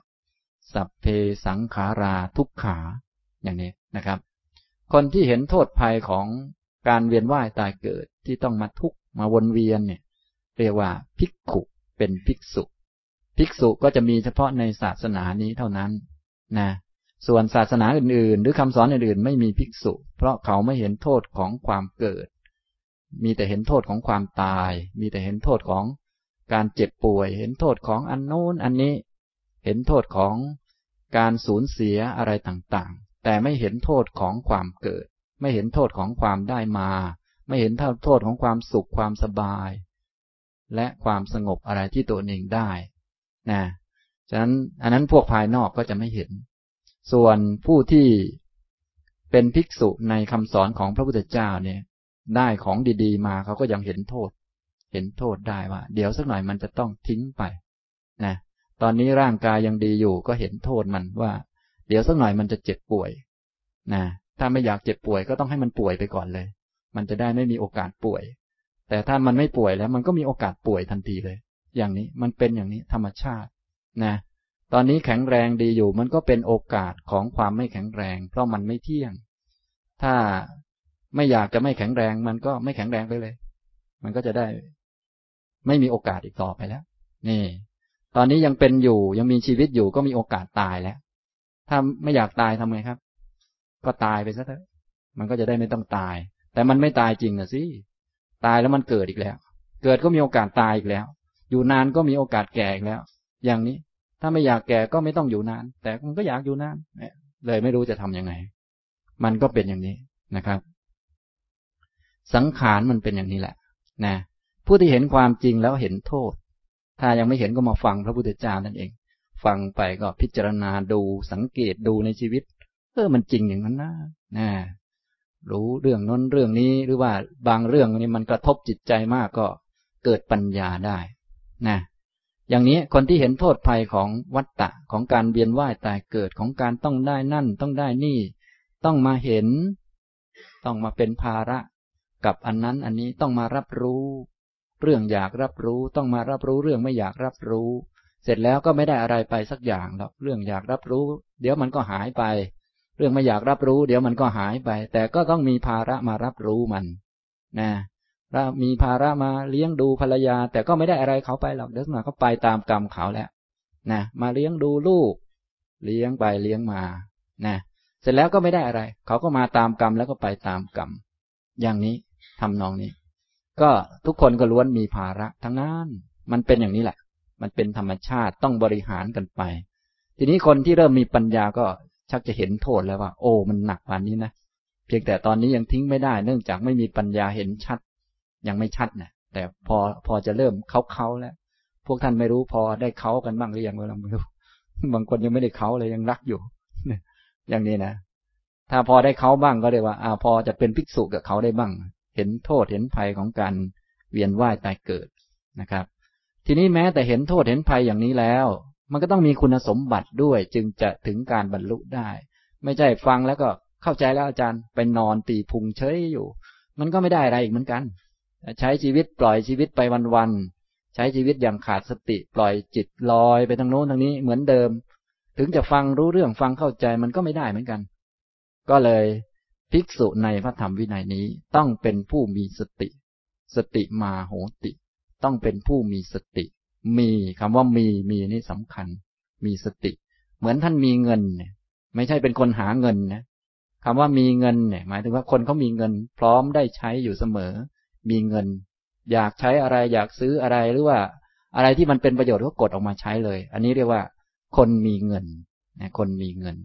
สัพเพสังขาราทุกขา อย่างนี้นะครับ คนที่เห็นโทษภัยของ การเวียนว่ายตายเกิดที่ต้องมาทุกข์มาวนเวียนเนี่ย เรียกว่าภิกขุเป็นภิกษุ ภิกษุก็จะมีเฉพาะในศาสนานี้เท่านั้นนะส่วนศาสนาอื่นๆ หรือคำสอนอื่นๆ ไม่มีภิกษุ เพราะเขาไม่เห็นโทษของความเกิด มีแต่เห็นโทษของความตาย มีแต่เห็นโทษของการเจ็บป่วย เห็นโทษของอันโน้นอันนี้ เห็นโทษของการสูญเสียอะไรต่างๆ แต่ไม่เห็นโทษของความเกิด ไม่เห็นโทษของความได้มา ไม่เห็นโทษของความสุขความสบาย และความสงบอะไรที่ตัวเองได้นะฉะนั้นอันนั้นพวกภายนอกก็จะไม่เห็น ส่วนผู้ที่เป็นภิกษุในคำสอนของพระพุทธเจ้าเนี่ย ได้ของดีๆ มาเขาก็ยังเห็นโทษ เห็นโทษได้ว่า เดี๋ยวสักหน่อยมันจะต้องทิ้งไปนะตอนนี้ร่างกายยังดีอยู่ก็เห็นโทษมันว่า เดี๋ยวสักหน่อยมันจะเจ็บป่วยนะ ถ้าไม่อยากเจ็บป่วยก็ต้องให้มันป่วยไปก่อนเลย มันจะได้ไม่มีโอกาสป่วย แต่ถ้ามันไม่ป่วยแล้วมันก็มีโอกาสป่วยทันทีเลย อย่างนี้มันเป็นอย่างนี้ธรรมชาตินะ ตอนนี้แข็งแรงดีอยู่ มันก็เป็นโอกาสของความไม่แข็งแรง เพราะมันไม่เที่ยง ถ้าไม่อยากจะไม่แข็งแรง มันก็ไม่แข็งแรงไปเลย มันก็จะได้ ไม่มีโอกาสอีกต่อไปแล้ว นี่ ตอนนี้ยังเป็นอยู่ยังมีชีวิตอยู่ก็มีโอกาสตายแล้วถ้าไม่อยากตายทำไงครับ ก็ตายไปซะเถอะมันก็จะได้ไม่ต้องตาย แต่มันไม่ตายจริงนะสิตายแล้วมันเกิดอีกแล้ว เกิดก็มีโอกาสตายอีกแล้ว อยู่นานก็มีโอกาสแก่อีกแล้ว อย่างนี้ถ้าไม่อยากแก่ก็ไม่ต้องอยู่นาน แต่มันก็อยากอยู่นานเลยไม่รู้จะทํำยังไง มันก็เป็นอย่างนี้นะครับ สังขารมันเป็นอย่างนี้แหละ นะ ผู้ที่เห็นความจริงแล้วเห็นโทษ ถ้ายังไม่เห็นก็มาฟังพระพุทธเจ้านั่นเอง ฟังไปก็พิจารณาดูสังเกตดูในชีวิต ออมันจริงอย่างนั้นนะนะรู้เรื่องน้นเรื่องนี้หรือว่าบางเรื่องนี้มันกระทบจิตใจมากก็เกิดปัญญาได้นะอย่างนี้คนที่เห็นโทษภัยของวัฏฏะของการเวียนว่ายตายเกิดของการต้องได้นั่น ต้องได้นี่ ต้องมาเห็น ต้องมาเป็นภาระกับอันนั้นอันนี้ต้องมารับรู้ เรื่องอยากรับรู้ ต้องมารับรู้เรื่องไม่อยากรับรู้ เสร็จแล้วก็ไม่ได้อะไรไปสักอย่างหรอกเรื่องอยากรับรู้ เดี๋ยวมันก็หายไป เรื่องไม่อยากรับรู้ เดี๋ยวมันก็หายไป แต่ก็ต้องมีภาระมารับรู้มัน นะมีภาระมาเลี้ยงดูภรรยา แต่ก็ไม่ได้อะไรเขาไปหรอกเดี๋ยวหน่อยเขาไปตามกรรมเขาแล้วนะมาเลี้ยงดูลูก เลี้ยงไปเลี้ยงมานะเสร็จแล้วก็ไม่ได้อะไร เขาก็มาตามกรรมแล้วก็ไปตามกรรมอย่างนี้ทำนองนี้ ก็ทุกคนก็ล้วนมีภาระทั้งนั้นมันเป็นอย่างนี้แหละ มันเป็นธรรมชาติต้องบริหารกันไป ทีนี้คนที่เริ่มมีปัญญาก็ ชักจะเห็นโทษแล้วว่า โอ้มันหนักกว่านี้นะเพียงแต่ตอนนี้ยังทิ้งไม่ได้ เนื่องจากไม่มีปัญญาเห็นชัด ยังไม่ชัดนะแต่พอพอจะเริ่มเขาเขาแล้ว พวกท่านไม่รู้พอได้เขากันบ้างหรือยังเราไม่รู้บางคนยังไม่ได้เขาเลยยังรักอยู่อย่างนี้นะถ้าพอได้เขาบ้างก็เรียกว่าอ่า พอจะเป็นภิกษุกับเขาได้บ้าง เห็นโทษเห็นภัยของการเวียนว่ายตายเกิดนะครับ ทีนี้แม้แต่เห็นโทษเห็นภัยอย่างนี้แล้ว มันก็ต้องมีคุณสมบัติด้วย จึงจะถึงการบรรลุได้ ไม่ใช่ฟังแล้วก็เข้าใจแล้วอาจารย์ไปนอนตีพุงเฉยอยู่ มันก็ไม่ได้อะไรอีกเหมือนกัน ใช้ชีวิตปล่อยชีวิตไปวันๆใช้ชีวิตอย่างขาดสติ ปล่อยจิตลอยไปทางโน้นทางนี้เหมือนเดิม ถึงจะฟังรู้เรื่องฟังเข้าใจมันก็ไม่ได้เหมือนกัน ก็เลยภิกษุในพระธรรมวินัยนี้ต้องเป็นผู้มีสติ สติมาโหติ ต้องเป็นผู้มีสติ มีคำว่ามีมีนี่สำคัญ มีสติ เหมือนท่านมีเงินเนี่ย ไม่ใช่เป็นคนหาเงินนะคำว่ามีเงินเนี่ย หมายถึงว่าคนเขามีเงิน พร้อมได้ใช้อยู่เสมอ มีเงิน อยากใช้อะไรอยากซื้ออะไรหรือว่า อะไรที่มันเป็นประโยชน์ก็กดออกมาใช้เลย อันนี้เรียกว่า คนมีเงินนะคนมีเงิน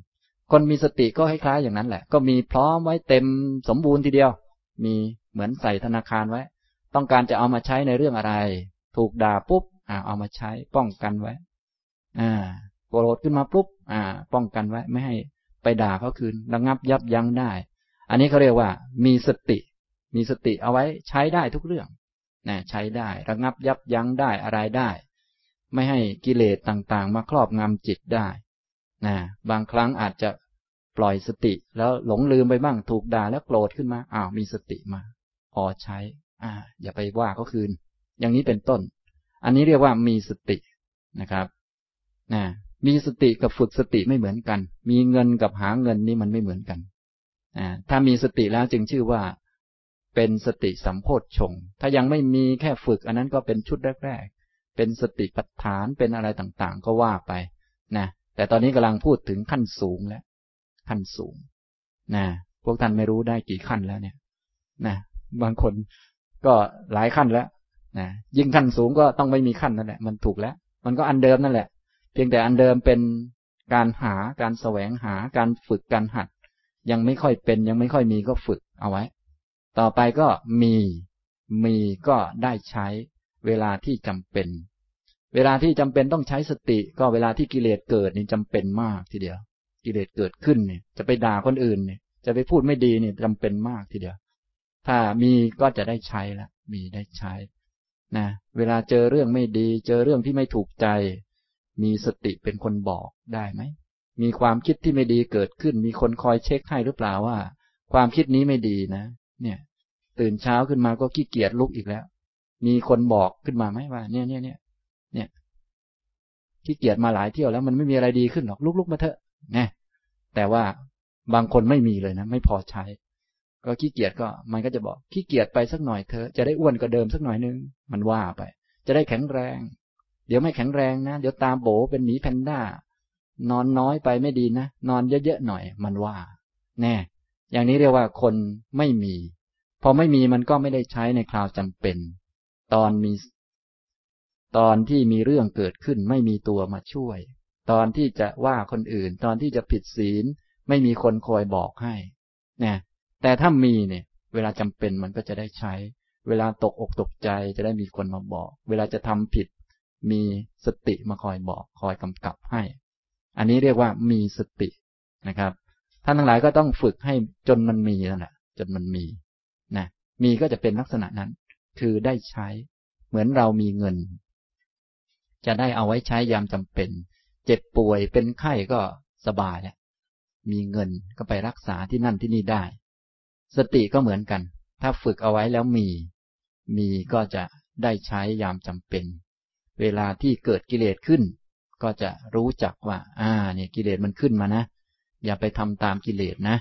คนมีสติก็คล้ายๆอย่างนั้นแหละ ก็มีพร้อมไว้เต็มสมบูรณ์ทีเดียว มีเหมือนใส่ธนาคารไว้ ต้องการจะเอามาใช้ในเรื่องอะไร ถูกด่าปุ๊บ อ่า เอามาใช้ป้องกันไว้ อ่าโกรธขึ้นมาปุ๊บอ่า ป้องกันไว้ ไม่ให้ไปด่าเขาคืนระงับยับยั้งได้ อันนี้เขาเรียกว่า มีสติ มีสติเอาไว้ใช้ได้ทุกเรื่องนะใช้ได้ระงับยับยั้งได้อะไรได้ ไม่ให้กิเลสต่างๆ มาครอบงำจิตได้นะบางครั้งอาจจะปล่อยสติ แล้วหลงลืมไปบ้างถูกด่าแล้วโกรธขึ้นมาอ้าวมีสติมาพอใช้ อ่า อย่าไปว่าเขาคืน อย่างนี้เป็นต้น อันนี้เรียกว่ามีสตินะครับนะมีสติกับฝึกสติไม่เหมือนกัน มีเงินกับหาเงินนี่มันไม่เหมือนกันอ่าถ้ามีสติแล้วจึงชื่อว่าเป็นสติสัมโพธชงถ้ายังไม่มีแค่ฝึก อันนั้นก็เป็นชุดแรกๆ เป็นสติปัฏฐานเป็นอะไรต่างๆ ก็ว่าไปนะแต่ตอนนี้กำลังพูดถึงขั้นสูงแล้ว ขั้นสูงนะพวกท่านไม่รู้ได้กี่ขั้นแล้วเนี่ยนะบางคนก็หลายขั้นแล้ว นะยิ่งขั้นสูงก็ต้องไม่มีขั้นนั่นแหละ มันถูกแล้ว มันก็อันเดิมนั่นแหละ เพียงแต่อันเดิมเป็นการหาการแสวงหาการฝึกการหัด ยังไม่ค่อยเป็นยังไม่ค่อยมีก็ฝึกเอาไว้ ต่อไปก็มีมีก็ได้ใช้เวลาที่จำเป็น เวลาที่จำเป็นต้องใช้สติ ก็เวลาที่กิเลสเกิดนี่จำเป็นมากทีเดียว กิเลสเกิดขึ้นเนี่ย จะไปด่าคนอื่นเนี่ย จะไปพูดไม่ดีเนี่ยจำเป็นมากทีเดียว ถ้ามีก็จะได้ใช้ละมีได้ใช้ นะเวลาเจอเรื่องไม่ดี เจอเรื่องที่ไม่ถูกใจ มีสติเป็นคนบอกได้ไหม มีความคิดที่ไม่ดีเกิดขึ้น มีคนคอยเช็คให้หรือเปล่าว่า ความคิดนี้ไม่ดีนะ เนี่ย ตื่นเช้าขึ้นมาก็ขี้เกียจลุกอีกแล้ว มีคนบอกขึ้นมาไหมว่า เนี่ยเนี่ยเนี่ยเนี่ยขี้เกียจมาหลายเที่ยวแล้วมันไม่มีอะไรดีขึ้นหรอกลุกๆมาเถอะนะแต่ว่าบางคนไม่มีเลยนะ ไม่พอใช้ ก็ขี้เกียจก็มันก็จะบอกขี้เกียจไปสักหน่อยเถอจะได้อ้วนกว่าเดิมสักหน่อยนึง มันว่าไป จะได้แข็งแรง เดี๋ยวไม่แข็งแรงนะ เดี๋ยวตาโบเป็นหมีแพนด้า นอนน้อยไปไม่ดีนะ นอนเยอะๆหน่อย มันว่า แน่ อย่างนี้เรียกว่าคนไม่มี พอไม่มีมันก็ไม่ได้ใช้ในคราวจำเป็น ตอนมี ตอนที่มีเรื่องเกิดขึ้นไม่มีตัวมาช่วย ตอนที่จะว่าคนอื่น ตอนที่จะผิดศีล ไม่มีคนคอยบอกให้ เนี่ย แต่ถ้ามีเนี่ย เวลาจำเป็นมันก็จะได้ใช้ เวลาตกอกตกใจจะได้มีคนมาบอก เวลาจะทำผิด มีสติมาคอยบอกคอยกำกับให้ อันนี้เรียกว่ามีสตินะครับท่านทั้งหลายก็ต้องฝึกให้จนมันมีนั่นแหละจนมันมีนะมีก็จะเป็นลักษณะนั้น คือได้ใช้ เหมือนเรามีเงิน จะได้เอาไว้ใช้ยามจำเป็น เจ็บป่วยเป็นไข้ก็สบายแล้วมีเงินก็ไปรักษาที่นั่นที่นี่ได้ สติก็เหมือนกัน ถ้าฝึกเอาไว้แล้วมี มีก็จะได้ใช้ยามจำเป็น เวลาที่เกิดกิเลสขึ้น ก็จะรู้จักว่า อ่า เนี่ยกิเลสมันขึ้นมานะ อย่าไปทำตามกิเลสนะ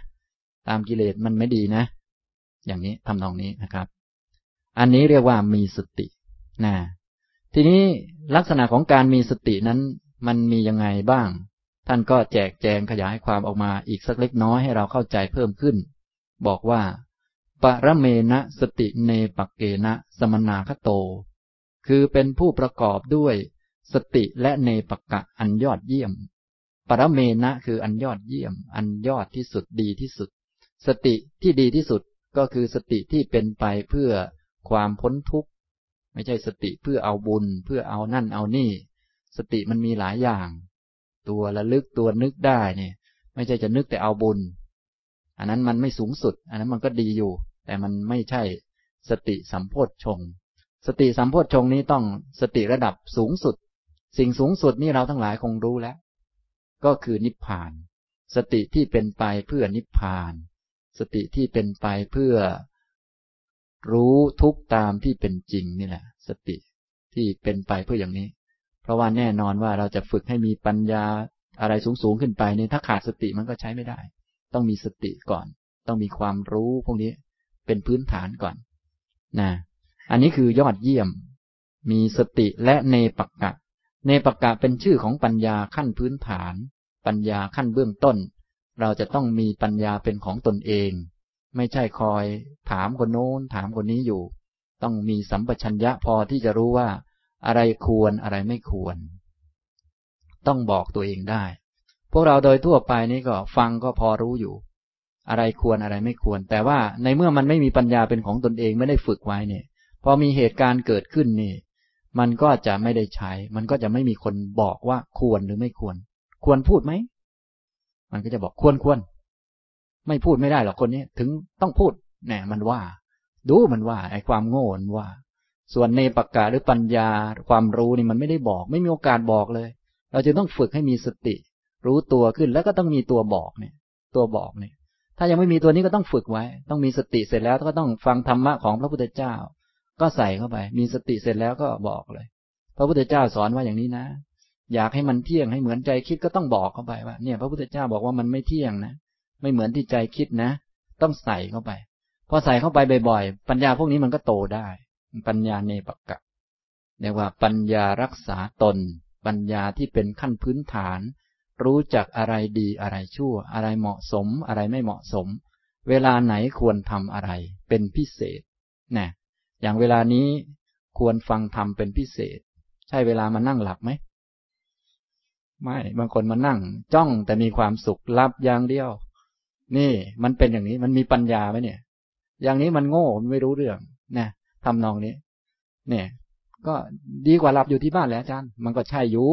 ตามกิเลสมันไม่ดีนะ อย่างนี้ทำนองนี้นะครับ อันนี้เรียกว่ามีสตินะทีนี้ลักษณะของการมีสตินั้น มันมียังไงบ้าง ท่านก็แจกแจงขยายความออกมาอีกสักเล็กน้อยให้เราเข้าใจเพิ่มขึ้น บอกว่าปรเมณสติเนปเกณะสมนาคโต คือเป็นผู้ประกอบด้วยสติและเนปกะอันยอดเยี่ยม ปรเมณะคืออันยอดเยี่ยม อันยอดที่สุดดีที่สุด สติที่ดีที่สุดก็คือสติที่เป็นไปเพื่อความพ้นทุกข์ ไม่ใช่สติเพื่อเอาบุญ เพื่อเอานั่นเอานี่ สติมันมีหลายอย่าง ตัวระลึกตัวนึกได้เนี่ย ไม่ใช่จะนึกแต่เอาบุญ อันนั้นมันไม่สูงสุด อันนั้นมันก็ดีอยู่ แต่มันไม่ใช่สติสัมโพธชง สติสัมโพธชงนี้ต้องสติระดับสูงสุด สิ่งสูงสุดนี่เราทั้งหลายคงรู้แล้ว ก็คือนิพพาน สติที่เป็นไปเพื่อนิพพาน สติที่เป็นไปเพื่อรู้ทุกตามที่เป็นจริงนี่แหละ สติที่เป็นไปเพื่ออย่างนี้ เพราะว่าแน่นอนว่าเราจะฝึกให้มีปัญญาอะไรสูงสูงขึ้นไปเนี่ยถ้าขาดสติมันก็ใช้ไม่ได้ ต้องมีสติก่อน ต้องมีความรู้พวกนี้เป็นพื้นฐานก่อนนะอันนี้คือยอดเยี่ยม มีสติและเนปักกะ เนปักกะเป็นชื่อของปัญญาขั้นพื้นฐาน ปัญญาขั้นเบื้องต้น เราจะต้องมีปัญญาเป็นของตนเอง ไม่ใช่คอย ถามคนโน้นถามคนนี้อยู่ ต้องมีสัมปชัญญะพอที่จะรู้ว่า อะไรควรอะไรไม่ควร ต้องบอกตัวเองได้ พวกเราโดยทั่วไปนี้ก็ฟังก็พอรู้อยู่ อะไรควรอะไรไม่ควร แต่ว่าในเมื่อมันไม่มีปัญญาเป็นของตนเองไม่ได้ฝึกไว้เนี่ย พอมีเหตุการณ์เกิดขึ้นนี่ มันก็จะไม่ได้ใช้ มันก็จะไม่มีคนบอกว่าควรหรือไม่ควร ควรพูดไหม มันก็จะบอกควรควร ไม่พูดไม่ได้หรอกคนนี้ถึงต้องพูดแหนมันว่า ดูมันว่าไอ้ความโง่มันว่า ส่วนในปากกาหรือปัญญาความรู้นี่มันไม่ได้บอก ไม่มีโอกาสบอกเลย เราจะต้องฝึกให้มีสติ รู้ตัวขึ้นแล้วก็ต้องมีตัวบอกเนี่ย ตัวบอกเนี่ย ถ้ายังไม่มีตัวนี้ก็ต้องฝึกไว้ ต้องมีสติเสร็จแล้วก็ต้องฟังธรรมะของพระพุทธเจ้า ก็ใส่เข้าไป มีสติเสร็จแล้วก็บอกเลย พระพุทธเจ้าสอนว่าอย่างนี้นะ อยากให้มันเที่ยงให้เหมือนใจคิดก็ต้องบอกเข้าไปว่า เนี่ย พระพุทธเจ้าบอกว่ามันไม่เที่ยงนะ ไม่เหมือนที่ใจคิดนะ ต้องใส่เข้าไป พอใส่เข้าไปบ่อยๆ ปัญญาพวกนี้มันก็โตได้ ปัญญาเนปกะเรียกว่าปัญญารักษาตน ปัญญาที่เป็นขั้นพื้นฐาน รู้จักอะไรดีอะไรชั่ว อะไรเหมาะสม อะไรไม่เหมาะสม เวลาไหนควรทำอะไร เป็นพิเศษนะอย่างเวลานี้ควรฟังธรรมเป็นพิเศษ ใช่เวลามานั่งหลับไหมไม่บางคนมานั่ง จ้องแต่มีความสุขรับอย่างเดียว นี่มันเป็นอย่างนี้มันมีปัญญาไหมเนี่ย อย่างนี้มันโง่มันไม่รู้เรื่องนะทำนองนี้ เนี่ย ก็ดีกว่าหลับอยู่ที่บ้านแล้วอาจารย์ มันก็ใช่อยู่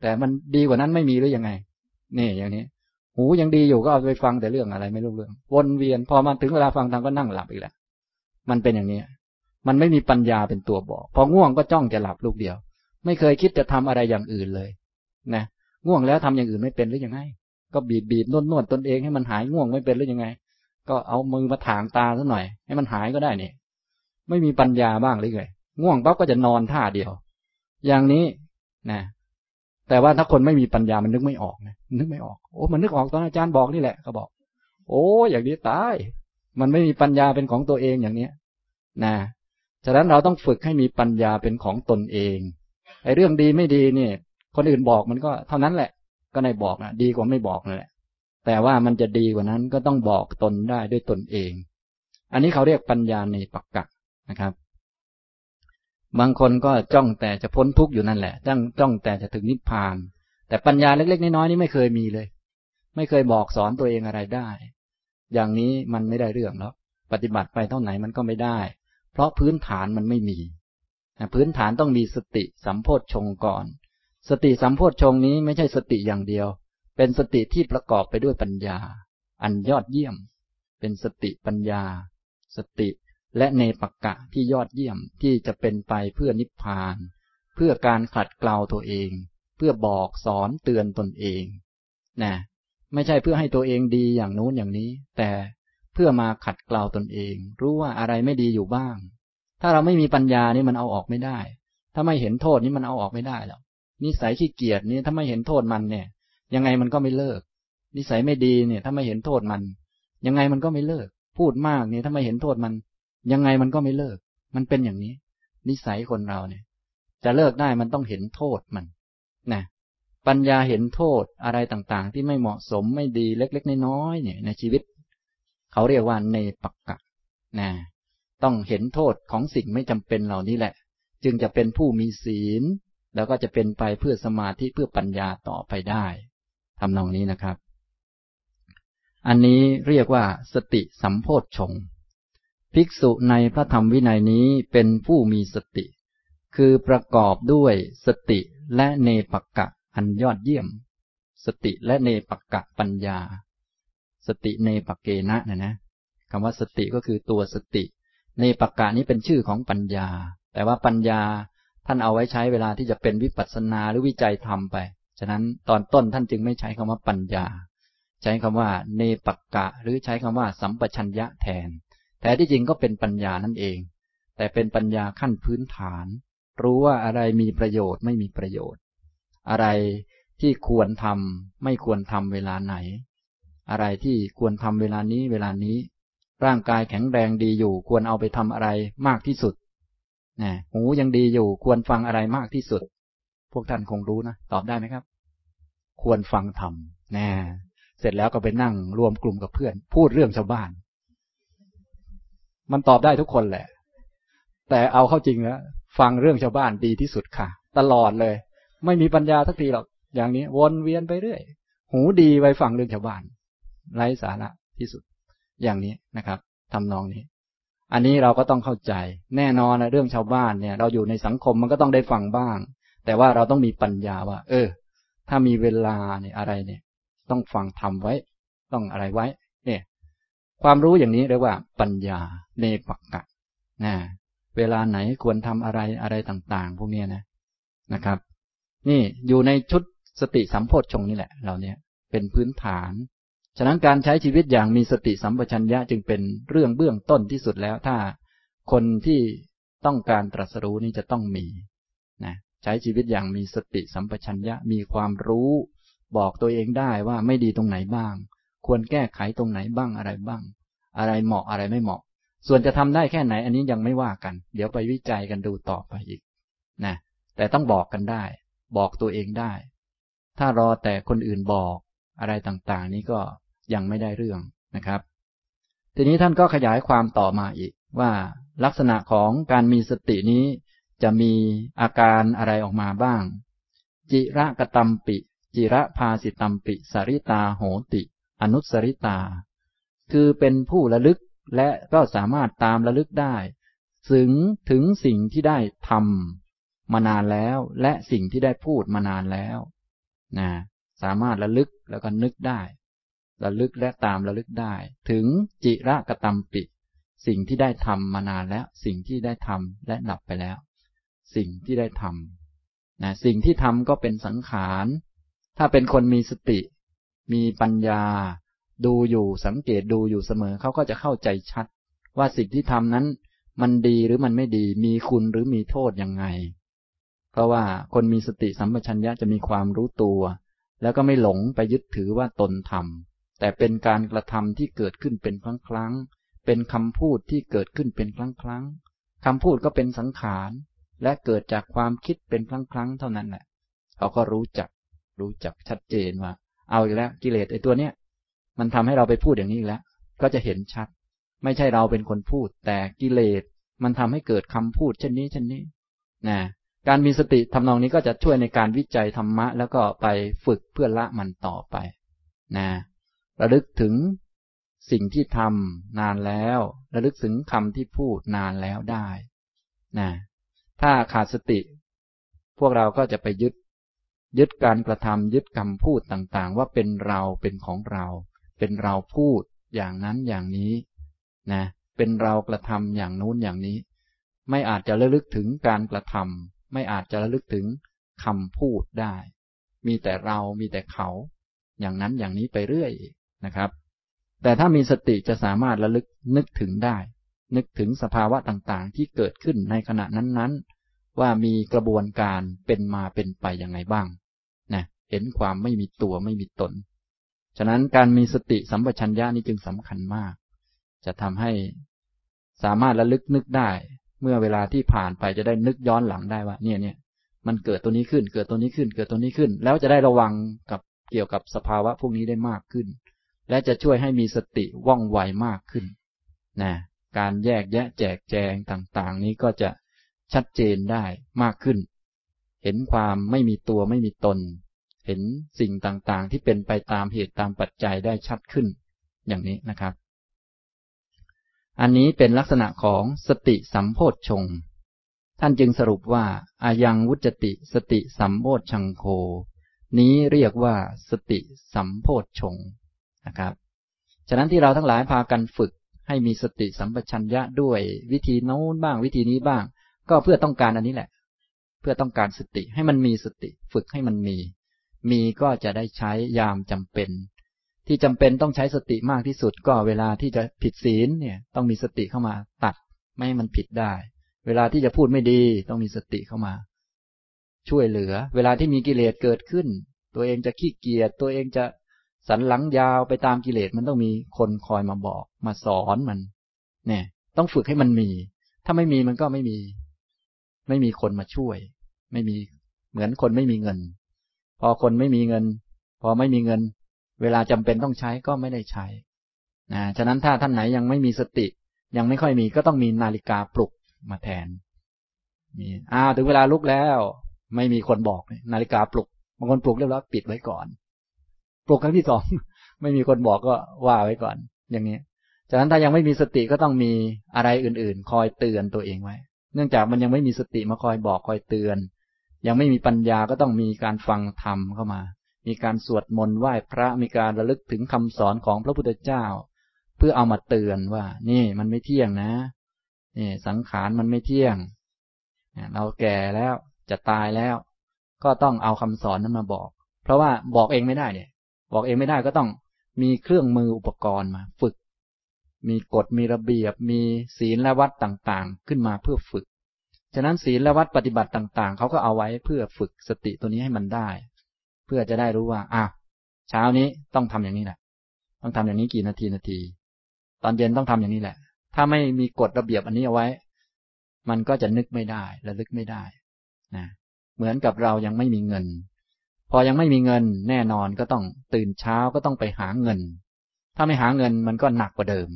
แต่มันดีกว่านั้นไม่มีหรือยังไง นี่อย่างนี้ หูยังดีอยู่ก็เอาไปฟังแต่เรื่องอะไรไม่รู้เรื่อง วนเวียน พอมาถึงเวลาฟังธรรมก็นั่งหลับอีกแล้ว มันเป็นอย่างนี้ มันไม่มีปัญญาเป็นตัวบอก พอง่วงก็จ้องจะหลับลูกเดียว ไม่เคยคิดจะทำอะไรอย่างอื่นเลย นะ ง่วงแล้วทำอย่างอื่นไม่เป็นหรือยังไง ก็บีบบีบนวดนวดตนเองให้มันหายง่วงไม่เป็นหรือยังไง ก็เอามือมาถางตาซะหน่อย ให้มันหายก็ได้นี่ ไม่มีปัญญาบ้างหรือไง ง่วงปั๊บก็จะนอนท่าเดียว อย่างนี้ นะ แต่ว่าถ้าคนไม่มีปัญญามันนึกไม่ออกนะนึกไม่ออกโอ้มันนึกออกตอนอาจารย์บอกนี่แหละเขาบอก โอ้อย่างนี้ตาย มันไม่มีปัญญาเป็นของตัวเองอย่างเนี้ยนะฉะนั้นเราต้องฝึกให้มีปัญญาเป็นของตนเองไอ้เรื่องดีไม่ดีเนี่ยคนอื่นบอกมันก็เท่านั้นแหละ ก็ในบอกนะดีกว่าไม่บอกนั่นแหละ แต่ว่ามันจะดีกว่านั้นก็ต้องบอกตนได้ด้วยตนเอง อันนี้เขาเรียกปัญญาในปักกะนะครับ บางคนก็จ้องแต่จะพ้นทุกข์อยู่นั่นแหละจ้องจ้องแต่จะถึงนิพพาน แต่ปัญญาเล็กๆน้อยๆนี่ไม่เคยมีเลย ไม่เคยบอกสอนตัวเองอะไรได้ อย่างนี้มันไม่ได้เรื่องแล้วปฏิบัติไปเท่าไหนมันก็ไม่ได้ เพราะพื้นฐานมันไม่มี พื้นฐานต้องมีสติสัมโพธชงก่อน สติสัมโพธชงนี้ไม่ใช่สติอย่างเดียว เป็นสติที่ประกอบไปด้วยปัญญา อันยอดเยี่ยม เป็นสติปัญญา สติ และเนปกกะที่ยอดเยี่ยมที่จะเป็นไปเพื่อนิพพาน เพื่อการขัดเกลาตัวเอง เพื่อบอกสอนเตือนตนเองนะไม่ใช่เพื่อให้ตัวเองดีอย่างนู้นอย่างนี้ แต่เพื่อมาขัดเกลาตนเอง รู้ว่าอะไรไม่ดีอยู่บ้าง ถ้าเราไม่มีปัญญานี่มันเอาออกไม่ได้ ถ้าไม่เห็นโทษนี่มันเอาออกไม่ได้หรอกนิสัยขี้เกียจนี่ถ้าไม่เห็นโทษมันเนี่ย ยังไงมันก็ไม่เลิก นิสัยไม่ดีเนี่ย ถ้าไม่เห็นโทษมัน ยังไงมันก็ไม่เลิก พูดมากเนี่ยถ้าไม่เห็นโทษมัน ยังไงมันก็ไม่เลิก มันเป็นอย่างนี้ นิสัยคนเราเนี่ย จะเลิกได้มันต้องเห็นโทษมันนะปัญญาเห็นโทษอะไรต่างๆ ที่ไม่เหมาะสมไม่ดีเล็ก ๆ น้อยๆเนี่ย ในชีวิต เขาเรียกว่าเนปักกะนะต้องเห็นโทษของสิ่งไม่จำเป็นเหล่านี้แหละ จึงจะเป็นผู้มีศีล แล้วก็จะเป็นไปเพื่อสมาธิเพื่อปัญญาต่อไปได้ทำนองนี้นะครับ อันนี้เรียกว่าสติสัมโพธชง ภิกษุในพระธรรมวินัยนี้เป็นผู้มีสติ คือประกอบด้วยสติและเนปักกะอันยอดเยี่ยม สติและเนปักกะปัญญา สติเนปักเกนะนะนะคำว่าสติก็คือตัวสติ เนปักกะนี้เป็นชื่อของปัญญา แต่ว่าปัญญาท่านเอาไว้ใช้เวลาที่จะเป็นวิปัสสนาหรือวิจัยธรรมไป ฉะนั้นตอนต้นท่านจึงไม่ใช้คำว่าปัญญา ใช้คำว่าเนปักกะ หรือใช้คำว่าสัมปชัญญะแทน แต่ที่จริงก็เป็นปัญญานั่นเอง แต่เป็นปัญญาขั้นพื้นฐาน รู้ว่าอะไรมีประโยชน์ไม่มีประโยชน์ อะไรที่ควรทำไม่ควรทำเวลาไหน อะไรที่ควรทำเวลานี้เวลานี้ ร่างกายแข็งแรงดีอยู่ ควรเอาไปทำอะไรมากที่สุดนะหูยังดีอยู่ ควรฟังอะไรมากที่สุด พวกท่านคงรู้นะ ตอบได้ไหมครับ ควรฟังธรรมนะเสร็จแล้วก็ไปนั่งรวมกลุ่มกับเพื่อน พูดเรื่องชาวบ้าน มันตอบได้ทุกคนแหละ แต่เอาเข้าจริงแล้วฟังเรื่องชาวบ้านดีที่สุดค่ะ ตลอดเลย ไม่มีปัญญาสักทีหรอกอย่างนี้ วนเวียนไปเรื่อย หูดีไปฟังเรื่องชาวบ้านไร้สาระที่สุด อย่างนี้นะครับทำนองนี้ อันนี้เราก็ต้องเข้าใจ แน่นอนนะเรื่องชาวบ้านเนี่ย เราอยู่ในสังคมมันก็ต้องได้ฟังบ้าง แต่ว่าเราต้องมีปัญญาว่า เออ ถ้ามีเวลาเนี่ยอะไรเนี่ย ต้องฟังทำไว้ ต้องอะไรไว้ เนี่ย ความรู้อย่างนี้เรียกว่า ปัญญาเนปักกะนะเวลาไหนควรทำอะไรอะไรต่าง ๆ พวกนี้นะนะครับ นี่อยู่ในชุดสติสัมโพชฌงนี่แหละเราเนี่ยเป็นพื้นฐาน ฉะนั้นการใช้ชีวิตอย่างมีสติสัมปชัญญะจึงเป็นเรื่องเบื้องต้นที่สุดแล้ว ถ้าคนที่ต้องการตรัสรู้นี่จะต้องมีนะใช้ชีวิตอย่างมีสติสัมปชัญญะมีความรู้ บอกตัวเองได้ว่าไม่ดีตรงไหนบ้าง ควรแก้ไขตรงไหนบ้างอะไรบ้าง อะไรเหมาะอะไรไม่เหมาะ ส่วนจะทำได้แค่ไหน อันนี้ยังไม่ว่ากัน เดี๋ยวไปวิจัยกันดูต่อไปอีกนะแต่ต้องบอกกันได้ บอกตัวเองได้ ถ้ารอแต่คนอื่นบอกอะไรต่างๆ นี้ก็ยังไม่ได้เรื่องนะครับ ทีนี้ท่านก็ขยายความต่อมาอีกว่าลักษณะของการมีสตินี้จะมีอาการอะไรออกมาบ้าง จิระกตัมปิ จิระพาสิตัมปิสริตาโหติ อนุสริตา คือเป็นผู้ระลึกและก็สามารถตามระลึกได้ถึงถึงสิ่งที่ได้ทำมานานแล้ว และสิ่งที่ได้พูดมานานแล้วนะสามารถระลึกแล้วก็นึกได้ ระลึกและตามระลึกได้ ถึงจิระกตัมปิ สิ่งที่ได้ทำมานานแล้ว สิ่งที่ได้ทำและดับไปแล้ว สิ่งที่ได้ทำนะสิ่งที่ทำก็เป็นสังขาร ถ้าเป็นคนมีสติ มีปัญญา ดูอยู่สังเกตดูอยู่เสมอเขาก็จะเข้าใจชัด ว่าสิ่งที่ทำนั้น มันดีหรือมันไม่ดีมีคุณหรือมีโทษยังไง เพราะว่าคนมีสติสัมปชัญญะจะมีความรู้ตัว แล้วก็ไม่หลงไปยึดถือว่าตนทำแต่เป็นการกระทำที่เกิดขึ้นเป็นครั้งครั้งเป็นคำพูดที่เกิดขึ้นเป็นครั้งครั้งคำพูดก็เป็นสังขารและเกิดจากความคิดเป็นครั้งครั้งเท่านั้นแหละ เขาก็รู้จัก รู้จักชัดเจนว่า เอาอีกแล้ว กิเลสไอ้ตัวเนี้ยมันทำให้เราไปพูดอย่างนี้อีกแล้ว ก็จะเห็นชัด ไม่ใช่เราเป็นคนพูด แต่กิเลสมันทำให้เกิดคำพูดเช่นนี้เช่นนี้นะการมีสติทำนองนี้ก็จะช่วยในการวิจัยธรรมะ แล้วก็ไปฝึกเพื่อละมันต่อไปนะระลึกถึงสิ่งที่ทำนานแล้ว ระลึกถึงคำที่พูดนานแล้วได้นะถ้าขาดสติ พวกเราก็จะไปยึด ยึดการกระทำยึดคำพูดต่างๆ ว่าเป็นเราเป็นของเรา เป็นเราพูดอย่างนั้นอย่างนี้นะเป็นเรากระทำอย่างนู้นอย่างนี้ ไม่อาจจะระลึกถึงการกระทำไม่อาจจะระลึกถึงคำพูดได้ มีแต่เรามีแต่เขา อย่างนั้นอย่างนี้ไปเรื่อยนะครับ แต่ถ้ามีสติจะสามารถระลึกนึกถึงได้ นึกถึงสภาวะต่างๆ ที่เกิดขึ้นในขณะนั้นๆ ว่ามีกระบวนการเป็นมาเป็นไปยังไงบ้าง เห็นความไม่มีตัวไม่มีตน ฉะนั้นการมีสติสัมปชัญญะนี้จึงสำคัญมาก จะทำให้สามารถระลึกนึกได้ เมื่อเวลาที่ผ่านไปจะได้นึกย้อนหลังได้ว่า เนี่ยเนี่ยมันเกิดตัวนี้ขึ้น เกิดตัวนี้ขึ้น เกิดตัวนี้ขึ้น แล้วจะได้ระวังกับเกี่ยวกับสภาวะพวกนี้ได้มากขึ้น และจะช่วยให้มีสติว่องไวมากขึ้นนะการแยกแยะแจกแจงต่างๆ นี้ก็จะชัดเจนได้มากขึ้น เห็นความไม่มีตัวไม่มีตน ห็นสิ่งต่างๆ ที่เป็นไปตามเหตุตามปัจจัยได้ชัดขึ้น อย่างนี้นะครับ อันนี้เป็นลักษณะของสติสัมโพชฌงท่านจึงสรุปว่าอายังวุจติสติสัมโพชฌังโค นี้เรียกว่าสติสัมโพชฌงนะครับ ฉะนั้นที่เราทั้งหลายพากันฝึกให้มีสติสัมปชัญญะด้วยวิธีโน้นบ้างวิธีนี้บ้าง ก็เพื่อต้องการอันนี้แหละ เพื่อต้องการสติให้มันมีสติ ฝึกให้มันมี มีก็จะได้ใช้ยามจำเป็น ที่จำเป็นต้องใช้สติมากที่สุด ก็เวลาที่จะผิดศีลเนี่ย ต้องมีสติเข้ามาตัด ไม่ให้มันผิดได้ เวลาที่จะพูดไม่ดีต้องมีสติเข้ามา ช่วยเหลือ เวลาที่มีกิเลสเกิดขึ้น ตัวเองจะขี้เกียจตัวเองจะสันหลังยาวไปตามกิเลสมันต้องมีคนคอยมาบอกมาสอนมัน เนี่ย ต้องฝึกให้มันมี ถ้าไม่มีมันก็ไม่มี ไม่มีคนมาช่วย ไม่มีเหมือนคนไม่มีเงิน พอคนไม่มีเงิน พอไม่มีเงิน เวลาจำเป็นต้องใช้ก็ไม่ได้ใช้นะฉะนั้นถ้าท่านไหนยังไม่มีสติ ยังไม่ค่อยมีก็ต้องมีนาฬิกาปลุกมาแทนมีอ้าวถึงเวลาลุกแล้ว ไม่มีคนบอกนาฬิกาปลุกบางคนปลุกเรียบร้อยปิดไว้ก่อน ปลุกครั้งที่สองไม่มีคนบอกก็ว่าไว้ก่อน อย่างนี้จากนั้นถ้ายังไม่มีสติก็ต้องมีอะไรอื่น ๆ คอยเตือนตัวเองไว้ เนื่องจากมันยังไม่มีสติมาคอยบอกคอยเตือน ยังไม่มีปัญญาก็ต้องมีการฟังธรรมเข้ามา มีการสวดมนต์ไหว้พระมีการระลึกถึงคำสอนของพระพุทธเจ้า เพื่อเอามาเตือนว่า นี่มันไม่เที่ยงนะนี่สังขารมันไม่เที่ยงเราแก่แล้วจะตายแล้ว ก็ต้องเอาคำสอนนั้นมาบอก เพราะว่าบอกเองไม่ได้เนี่ย บอกเองไม่ได้ก็ต้องมีเครื่องมืออุปกรณ์มาฝึก มีกฎมีระเบียบมีศีลและวัดต่างๆ ขึ้นมาเพื่อฝึก ฉะนั้นศีลและวัดปฏิบัติต่างๆ เขาก็เอาไว้เพื่อฝึกสติตัวนี้ให้มันได้ เพื่อจะได้รู้ว่าอ้าวเช้านี้ต้องทำอย่างนี้แหละ ต้องทำอย่างนี้กี่นาทีนาที ตอนเย็นต้องทำอย่างนี้แหละ ถ้าไม่มีกฎระเบียบอันนี้เอาไว้ มันก็จะนึกไม่ได้ระลึกไม่ได้นะเหมือนกับเรายังไม่มีเงิน พอยังไม่มีเงินแน่นอนก็ต้องตื่นเช้าก็ต้องไปหาเงิน ถ้าไม่หาเงินมันก็หนักกว่าเดิม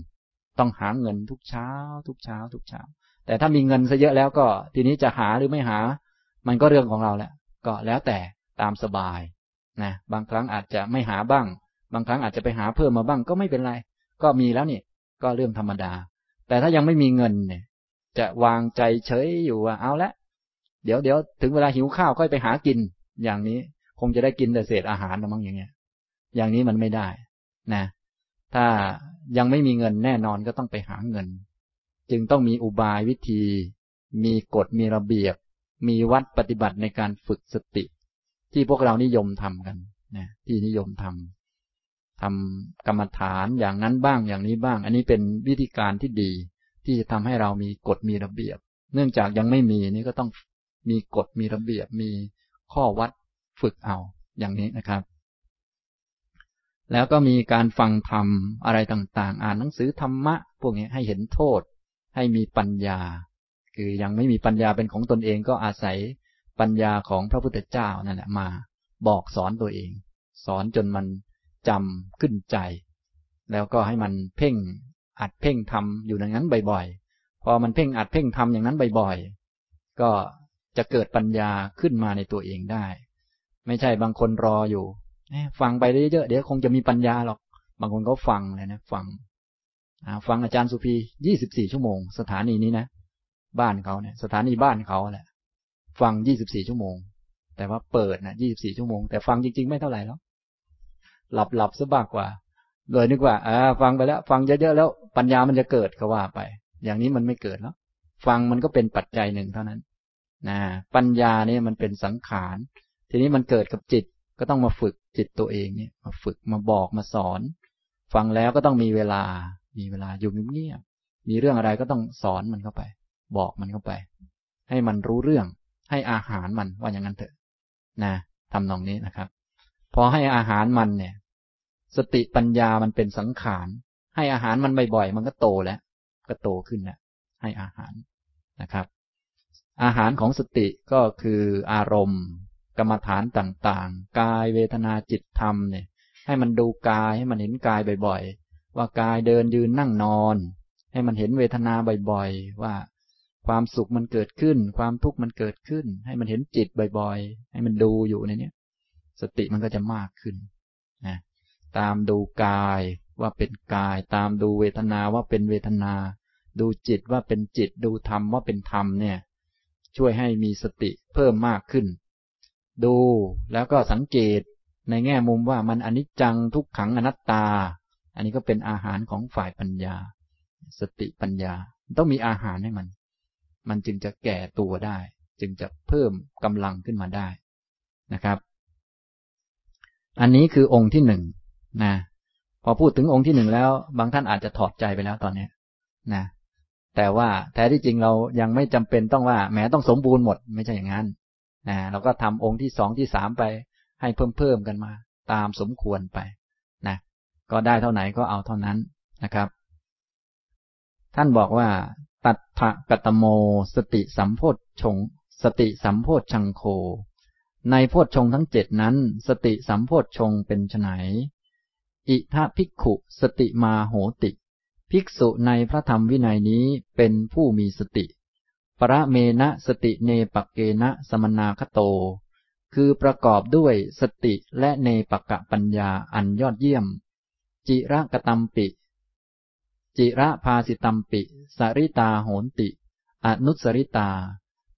ต้องหาเงินทุกเช้า ทุกเช้า ทุกเช้า แต่ถ้ามีเงินซะเยอะแล้วก็ ทีนี้จะหาหรือไม่หา มันก็เรื่องของเราแหละก็แล้วแต่ตามสบายนะบางครั้งอาจจะไม่หาบ้าง บางครั้งอาจจะไปหาเพิ่มมาบ้างก็ไม่เป็นไร ก็มีแล้วนี่ก็เรื่องธรรมดา แต่ถ้ายังไม่มีเงินเนี่ย จะวางใจเฉยอยู่ว่าเอาละเดี๋ยวเดี๋ยวถึงเวลาหิวข้าวค่อยไปหากิน อย่างนี้คงจะได้กินแต่เศษอาหารนะมั้งอย่างเงี้ย อย่างนี้มันไม่ได้นะ ถ้ายังไม่มีเงินแน่นอนก็ต้องไปหาเงิน จึงต้องมีอุบายวิธี มีกฎมีระเบียบ มีวัดปฏิบัติในการฝึกสติ ที่พวกเรานิยมทำกันนะที่นิยมทำทำกรรมฐานอย่างนั้นบ้างอย่างนี้บ้าง อันนี้เป็นวิธีการที่ดี ที่จะทำให้เรามีกฎมีระเบียบ เนื่องจากยังไม่มีนี่ก็ต้องมีกฎมีระเบียบ มีข้อวัดฝึกเอาอย่างนี้นะครับ แล้วก็มีการฟังธรรมอะไรต่างๆ อ่านหนังสือธรรมะ พวกนี้ให้เห็นโทษ ให้มีปัญญา คือยังไม่มีปัญญาเป็นของตนเองก็อาศัยปัญญาของพระพุทธเจ้านั่นแหละมา บอกสอนตัวเอง สอนจนมันจำขึ้นใจ แล้วก็ให้มันเพ่งอัดเพ่งทำอยู่อย่างนั้นบ่อยๆ พอมันเพ่งอัดเพ่งทำอย่างนั้นบ่อยๆ ก็จะเกิดปัญญาขึ้นมาในตัวเองได้ ไม่ใช่บางคนรออยู่ฟังไปเยอะๆเดี๋ยวคงจะมีปัญญาหรอก บางคนก็ฟังเลยนะ ฟัง ฟังอาจารย์สุพียี่สิบสี่ชั่วโมง สถานีนี้นะ บ้านเขาเนี่ย สถานีบ้านเขาแหละ ฟังยี่สิบสี่ชั่วโมง แต่ว่าเปิดนะยี่สิบสี่ชั่วโมง แต่ฟังจริง ๆ ไม่เท่าไหร่แล้ว หลับหลับซะบ้างกว่าโดยนึกว่าอ่าฟังไปแล้ว ฟังเยอะๆแล้ว ปัญญามันจะเกิดก็ว่าไป อย่างนี้มันไม่เกิดแล้ว ฟังมันก็เป็นปัจจัยหนึ่งเท่านั้นนะปัญญาเนี่ยมันเป็นสังขาร ทีนี้มันเกิดกับจิต ก็ต้องมาฝึกจิตตัวเองเนี่ย มาฝึกมาบอกมาสอน ฟังแล้วก็ต้องมีเวลา มีเวลาอยู่เงียบมีเรื่องอะไรก็ต้องสอนมันเข้าไป บอกมันเข้าไป ให้มันรู้เรื่องให้อาหารมันว่าอย่างนั้นเถอะ นะทำนองนี้นะครับ พอให้อาหารมันเนี่ย สติปัญญามันเป็นสังขาร ให้อาหารมันบ่อยๆมันก็โตแล้ว ก็โตขึ้นแล้วให้อาหารนะครับ อาหารของสติก็คืออารมณ์ กรรมฐานต่างๆ กายเวทนาจิตธรรมเนี่ย ให้มันดูกายให้มันเห็นกายบ่อยๆ ว่ากายเดินยืนนั่งนอน ให้มันเห็นเวทนาบ่อยๆ ว่าความสุขมันเกิดขึ้น ความทุกข์มันเกิดขึ้น ให้มันเห็นจิตบ่อยๆ ให้มันดูอยู่ในนี้สติมันก็จะมากขึ้นนะตามดูกายว่าเป็นกาย ตามดูเวทนาว่าเป็นเวทนา ดูจิตว่าเป็นจิต ดูธรรมว่าเป็นธรรมเนี่ย ช่วยให้มีสติเพิ่มมากขึ้น ดูแล้วก็สังเกตในแง่มุมว่ามันอนิจจังทุกขังอนัตตา อันนี้ก็เป็นอาหารของฝ่ายปัญญา สติปัญญา ต้องมีอาหารให้มัน มันจึงจะแก่ตัวได้ จึงจะเพิ่มกำลังขึ้นมาได้นะครับ อันนี้คือองค์ที่หนึ่งนะพอพูดถึงองค์ที่หนึ่งแล้ว บางท่านอาจจะถอดใจไปแล้วตอนนี้นะแต่ว่าแท้ที่จริงเรายังไม่จำเป็นต้องว่าแม้ต้องสมบูรณ์หมด ไม่ใช่อย่างนั้นนะเราก็ทำองค์ที่สองที่สามไป ให้เพิ่มเพิ่มกันมา ตามสมควรไป ก็ได้เท่าไหนก็เอาเท่านั้นนะครับ ท่านบอกว่า ตัทธกัตโม สติสัมโพธชงสติสัมโพธชังโค ในโพธชงทั้งเจ็ดนั้น สติสัมโพธชงเป็นไนอิทาภิกขุ สติมาโหติ ภิกษุในพระธรรมวินัยนี้เป็นผู้มีสติ ประเมณะสติเนปเกณะสมนาคโต คือประกอบด้วยสติและเนปกะปัญญาอันยอดเยี่ยม จิระกตัมปิ จิระพาสิตัมปิสริตาโหนติ อนุสริตา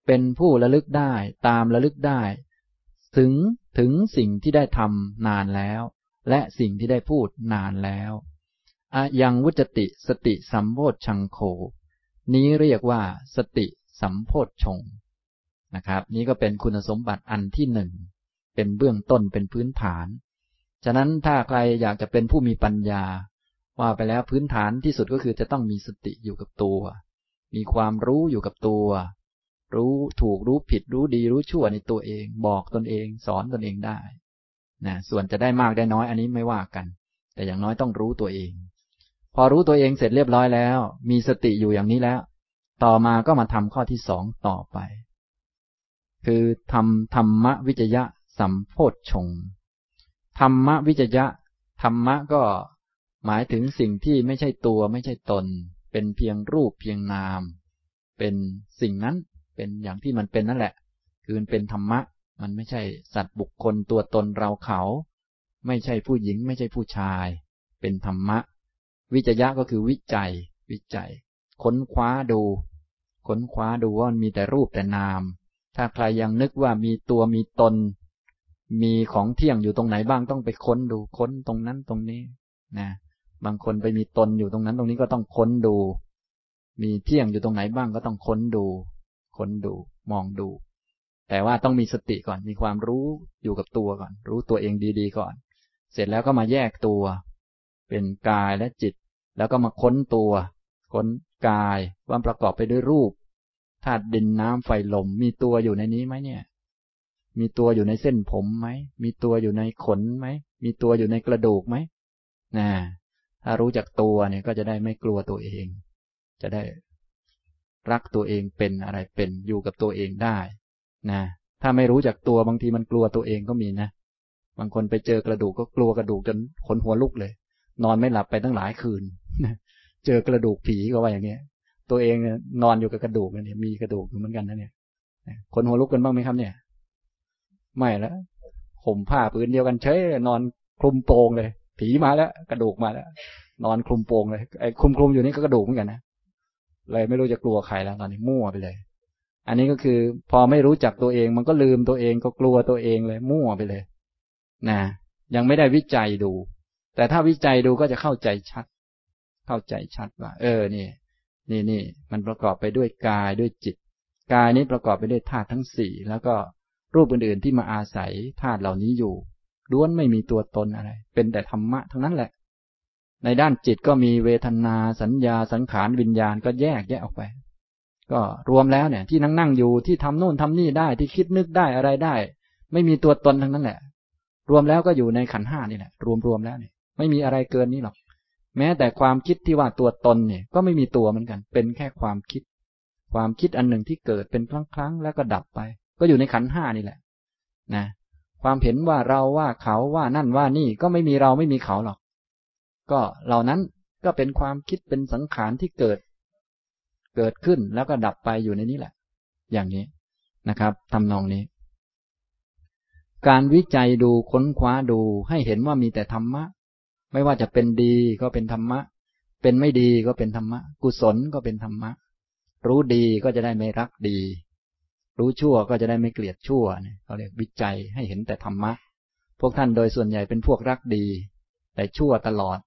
เป็นผู้ระลึกได้ตามระลึกได้ ถึงถึงสิ่งที่ได้ทำนานแล้ว และสิ่งที่ได้พูดนานแล้วอะยังวุจติสติสัมโพชังโค นี้เรียกว่าสติสัมโพชงนะครับ นี้ก็เป็นคุณสมบัติอันที่หนึ่งเป็นเบื้องต้นเป็นพื้นฐาน ฉะนั้นถ้าใครอยากจะเป็นผู้มีปัญญา ว่าไปแล้วพื้นฐานที่สุดก็คือจะต้องมีสติอยู่กับตัว มีความรู้อยู่กับตัว รู้ถูกรู้ผิดรู้ดีรู้ชั่วในตัวเอง บอกตนเอง สอนตนเองได้นะส่วนจะได้มากได้น้อยอันนี้ไม่ว่ากัน แต่อย่างน้อยต้องรู้ตัวเอง พอรู้ตัวเองเสร็จเรียบร้อยแล้ว มีสติอยู่อย่างนี้แล้ว ต่อมาก็มาทำข้อที่สองต่อไป คือทำธรรมวิจยะสัมโพธชง ธรรมวิจยะ ธรรมะก็หมายถึงสิ่งที่ไม่ใช่ตัวไม่ใช่ตน เป็นเพียงรูปเพียงนาม เป็นสิ่งนั้นเป็นอย่างที่มันเป็นนั่นแหละ คือมันเป็นธรรมะ มันไม่ใช่สัตว์บุคคลตัวตนเราเขา ไม่ใช่ผู้หญิง ไม่ใช่ผู้ชาย เป็นธรรมะ วิจยะก็คือวิจัย วิจัย ค้นคว้าดู ค้นคว้าดูว่ามันมีแต่รูปแต่นาม ถ้าใครยังนึกว่ามีตัวมีตน มีของเที่ยงอยู่ตรงไหนบ้างต้องไปค้นดูค้นตรงนั้นตรงนี้นะบางคนไปมีตนอยู่ตรงนั้นตรงนี้ก็ต้องค้นดู มีเที่ยงอยู่ตรงไหนบ้างก็ต้องค้นดู ค้นดู มองดู แต่ว่าต้องมีสติก่อน มีความรู้อยู่กับตัวก่อน รู้ตัวเองดีๆก่อน เสร็จแล้วก็มาแยกตัว เป็นกายและจิต แล้วก็มาค้นตัว ค้นกายว่าประกอบไปด้วยรูปธาตุดินน้ำไฟลมมีตัวอยู่ในนี้ไหมเนี่ย มีตัวอยู่ในเส้นผมไหม มีตัวอยู่ในขนไหม มีตัวอยู่ในกระดูกไหมนะถ้ารู้จักตัวเนี่ยก็จะได้ไม่กลัวตัวเอง จะได้รักตัวเองเป็นอะไรเป็นอยู่กับตัวเองได้นะถ้าไม่รู้จักตัวบางทีมันกลัวตัวเองก็มีนะ บางคนไปเจอกระดูกก็กลัวกระดูกจนขนหัวลุกเลย นอนไม่หลับไปตั้งหลายคืน เจอกระดูกผีก็ว่าอย่างเงี้ย ตัวเองนอนอยู่กับกระดูกเนี่ยมีกระดูกอยู่เหมือนกันนะเนี่ยขนหัวลุกกันบ้างไหมครับเนี่ย ไม่แล้วห่มผ้าปืนเดียวกันเฉยนอนคลุมโปงเลย ผีมาแล้ว กระดูกมาแล้ว นอนคลุมโปงเลยไอ้คลุมคลุมอยู่นี่ก็กระดูกเหมือนกันนะเลยไม่รู้จะกลัวใครแล้วตอนนี้มั่วไปเลย อันนี้ก็คือพอไม่รู้จักตัวเอง มันก็ลืมตัวเองก็กลัวตัวเองเลยมั่วไปเลยนะยังไม่ได้วิจัยดู แต่ถ้าวิจัยดูก็จะเข้าใจชัด เข้าใจชัดว่า เออนี่ นี่นี่มันประกอบไปด้วยกายด้วยจิต กายนี้ประกอบไปด้วยธาตุทั้งสี่แล้วก็ รูปอื่นๆที่มาอาศัยธาตุเหล่านี้อยู่ล้วนไม่มีตัวตนอะไร เป็นแต่ธรรมะทั้งนั้นแหละ ในด้านจิตก็มีเวทนา สัญญา สังขาร วิญญาณก็แยกแยกออกไป ก็รวมแล้วเนี่ย ที่นั่งนั่งอยู่ที่ทำโน่นทำนี่ได้ที่คิดนึกได้อะไรได้ ไม่มีตัวตนทั้งนั้นแหละ รวมแล้วก็อยู่ในขันห้านี่แหละ รวมรวมแล้วเนี่ย ไม่มีอะไรเกินนี้หรอก แม้แต่ความคิดที่ว่าตัวตนเนี่ย ก็ไม่มีตัวเหมือนกัน เป็นแค่ความคิด ความคิดอันหนึ่งที่เกิดเป็นครั้งครั้งแล้วก็ดับไป ก็อยู่ในขันห้านี่แหละ นะ ความเห็นว่าเราว่าเขาว่านั่นว่านี่ก็ไม่มีเราไม่มีเขาหรอก ก็เหล่านั้นก็เป็นความคิดเป็นสังขารที่เกิด เกิดขึ้นแล้วก็ดับไปอยู่ในนี้แหละ อย่างนี้นะครับทำนองนี้ การวิจัยดูค้นคว้าดูให้เห็นว่ามีแต่ธรรมะ ไม่ว่าจะเป็นดีก็เป็นธรรมะ เป็นไม่ดีก็เป็นธรรมะ กุศลก็เป็นธรรมะ รู้ดีก็จะได้ไม่รักดี รู้ชั่วก็จะได้ไม่เกลียดชั่วเนี่ยเขาเรียกวิจัยให้เห็นแต่ธรรมะ พวกท่านโดยส่วนใหญ่เป็นพวกรักดี แต่ชั่วตลอด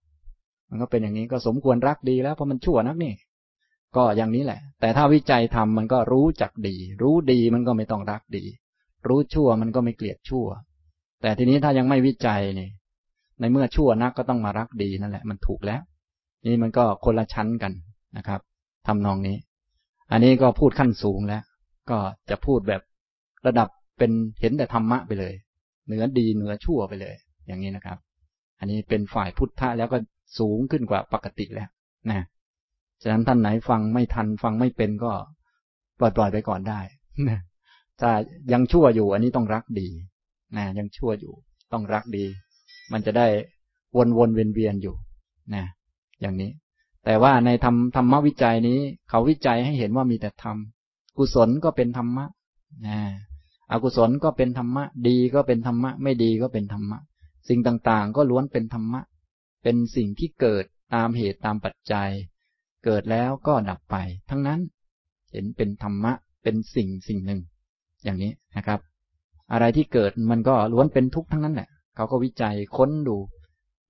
มันก็เป็นอย่างนี้ก็สมควรรักดีแล้วเพราะมันชั่วนักนี่ ก็อย่างนี้แหละ แต่ถ้าวิจัยทำมันก็รู้จักดี รู้ดีมันก็ไม่ต้องรักดี รู้ชั่วมันก็ไม่เกลียดชั่ว แต่ทีนี้ถ้ายังไม่วิจัยนี่ ในเมื่อชั่วนักก็ต้องมารักดีนั่นแหละ มันถูกแล้ว นี่มันก็คนละชั้นกันนะครับทำนองนี้ อันนี้ก็พูดขั้นสูงแล้ว ก็จะพูดแบบระดับเป็นเห็นแต่ธรรมะไปเลย เหนือดีเหนือชั่วไปเลย อย่างนี้นะครับ อันนี้เป็นฝ่ายพุทธะแล้วก็สูงขึ้นกว่าปกติแล้วนะฉะนั้นท่านไหนฟังไม่ทันฟังไม่เป็นก็ปล่อยปล่อยไปก่อนได้นะถ้ายังชั่วอยู่ อันนี้ต้องรักดีนะยังชั่วอยู่ ต้องรักดี มันจะได้วนวนเวียนเวียนอยู่นะอย่างนี้ แต่ว่าในธรรมธรรมวิจัยนี้ เขาวิจัยให้เห็นว่ามีแต่ธรรม กุศลก็เป็นธรรมะนะอกุศลก็เป็นธรรมะ ดีก็เป็นธรรมะ ไม่ดีก็เป็นธรรมะ สิ่งต่างๆ ก็ล้วนเป็นธรรมะ เป็นสิ่งที่เกิดตามเหตุตามปัจจัย เกิดแล้วก็ดับไป ทั้งนั้น เห็นเป็นธรรมะ เป็นสิ่งสิ่งหนึ่ง อย่างนี้นะครับ อะไรที่เกิดมันก็ล้วนเป็นทุกข์ทั้งนั้นแหละ เขาก็วิจัยค้นดู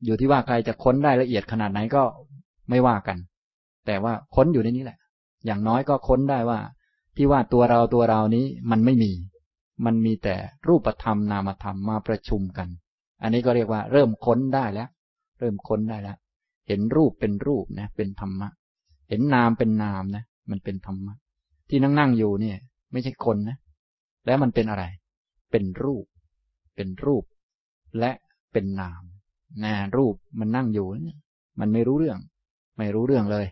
อยู่ที่ว่าใครจะค้นได้ละเอียดขนาดไหนก็ไม่ว่ากัน แต่ว่าค้นอยู่ในนี้แหละ อย่างน้อยก็ค้นได้ว่า ที่ว่าตัวเราตัวเรานี้มันไม่มี มันมีแต่รูปธรรมนามธรรมมาประชุมกัน อันนี้ก็เรียกว่า เริ่มค้นได้แล้ว เริ่มค้นได้แล้ว เห็นรูปเป็นรูปนะ เป็นธรรมะ เห็นนามเป็นนามนะ มันเป็นธรรมะ ที่นั่งนั่งอยู่เนี่ย ไม่ใช่คนนะ แล้วมันเป็นอะไร เป็นรูป เป็นรูป และเป็นนามนะรูปมันนั่งอยู่มันไม่รู้เรื่อง ไม่รู้เรื่องเลย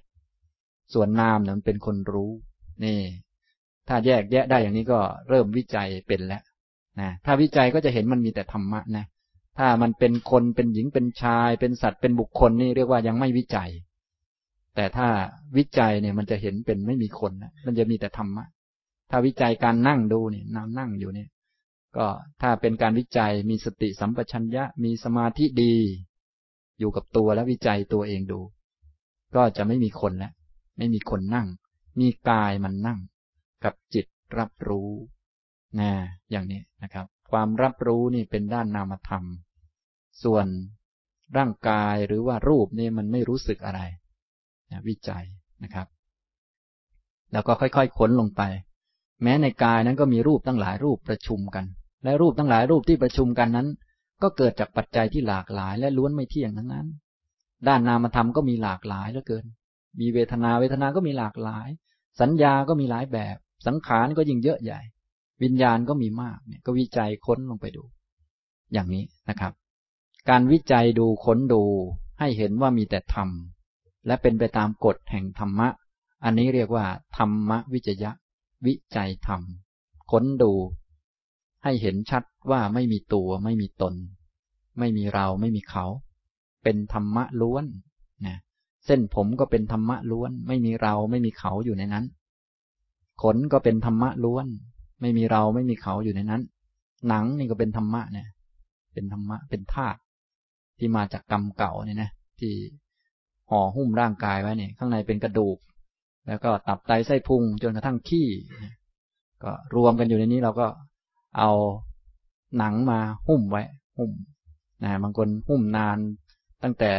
ส่วนนามเนี่ยมันเป็นคนรู้ นี่ ถ้าแยกแยะได้อย่างนี้ก็เริ่มวิจัยเป็นแล้วนะถ้าวิจัยก็จะเห็นมันมีแต่ธรรมะนะถ้ามันเป็นคนเป็นหญิงเป็นชาย เป็นสัตว์เป็นบุคคลนี่เรียกว่ายังไม่วิจัย แต่ถ้าวิจัยเนี่ยมันจะเห็นเป็นไม่มีคนนะมันจะมีแต่ธรรมะถ้าวิจัยการนั่งดูเนี่ยนั่งนั่งอยู่เนี่ย ก็ถ้าเป็นการวิจัยมีสติสัมปชัญญะมีสมาธิดี อยู่กับตัวและวิจัยตัวเองดู ก็จะไม่มีคนแล้วไม่มีคนนั่ง มีกายมันนั่ง กับจิตรับรู้นะอย่างนี้นะครับ ความรับรู้นี่เป็นด้านนามธรรม ส่วนร่างกายหรือว่ารูปนี่มันไม่รู้สึกอะไรนะวิจัยนะครับ แล้วก็ค่อยๆค้นลงไป แม้ในกายนั้นก็มีรูปตั้งหลายรูปประชุมกัน และรูปทั้งหลายรูปที่ประชุมกันนั้น ก็เกิดจากปัจจัยที่หลากหลาย และล้วนไม่เที่ยงทั้งนั้น ด้านนามธรรมก็มีหลากหลายเหลือเกิน มีเวทนาเวทนาก็มีหลากหลาย สัญญาก็มีหลายแบบ สังขารก็ยิ่งเยอะใหญ่ วิญญาณก็มีมากเนี่ยก็วิจัยค้นลงไปดู อย่างนี้นะครับ การวิจัยดูค้นดูให้เห็นว่ามีแต่ธรรม และเป็นไปตามกฎแห่งธรรมะ อันนี้เรียกว่า ธรรมวิจยะ วิจัยธรรม ค้นดู ให้เห็นชัดว่าไม่มีตัวไม่มีตน ไม่มีเราไม่มีเขา เป็นธรรมะล้วนนะเส้นผมก็เป็นธรรมะล้วน ไม่มีเราไม่มีเขาอยู่ในนั้น ขนก็เป็นธรรมะล้วน ไม่มีเราไม่มีเขาอยู่ในนั้น หนังนี่ก็เป็นธรรมะเนี่ย เป็นธรรมะเป็นธาตุที่มาจากกรรมเก่าเนี่ยนะที่ห่อหุ้มร่างกายไว้เนี่ย ข้างในเป็นกระดูก แล้วก็ตับไตไส้พุงจนกระทั่งขี้ก็รวมกันอยู่ในนี้เราก็เอาหนังมาหุ้มไว้ หุ้มนะบางคนหุ้มนานตั้งแต่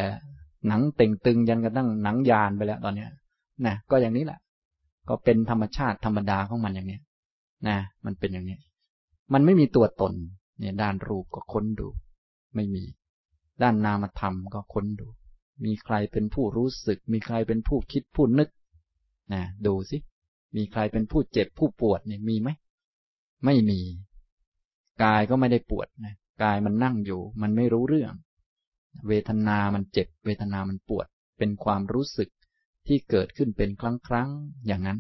หนังเต่งตึงยันกระทั่งหนังยานไปแล้วตอนเนี้ยนะก็อย่างนี้แหละ ก็เป็นธรรมชาติธรรมดาของมันอย่างนี้นะ มันเป็นอย่างนี้มันไม่มีตัวตน เนี่ย ด้านรูปก็ค้นดู ไม่มี ด้านนามธรรมก็ค้นดู มีใครเป็นผู้รู้สึก มีใครเป็นผู้คิดผู้นึกนะดูสิมีใครเป็นผู้เจ็บผู้ปวดเนี่ยมีไหมไม่มีกายก็ไม่ได้ปวดนะกายมันนั่งอยู่ มันไม่รู้เรื่อง เวทนามันเจ็บ เวทนามันปวด เป็นความรู้สึก ที่เกิดขึ้นเป็นครั้งครั้งอย่างนั้น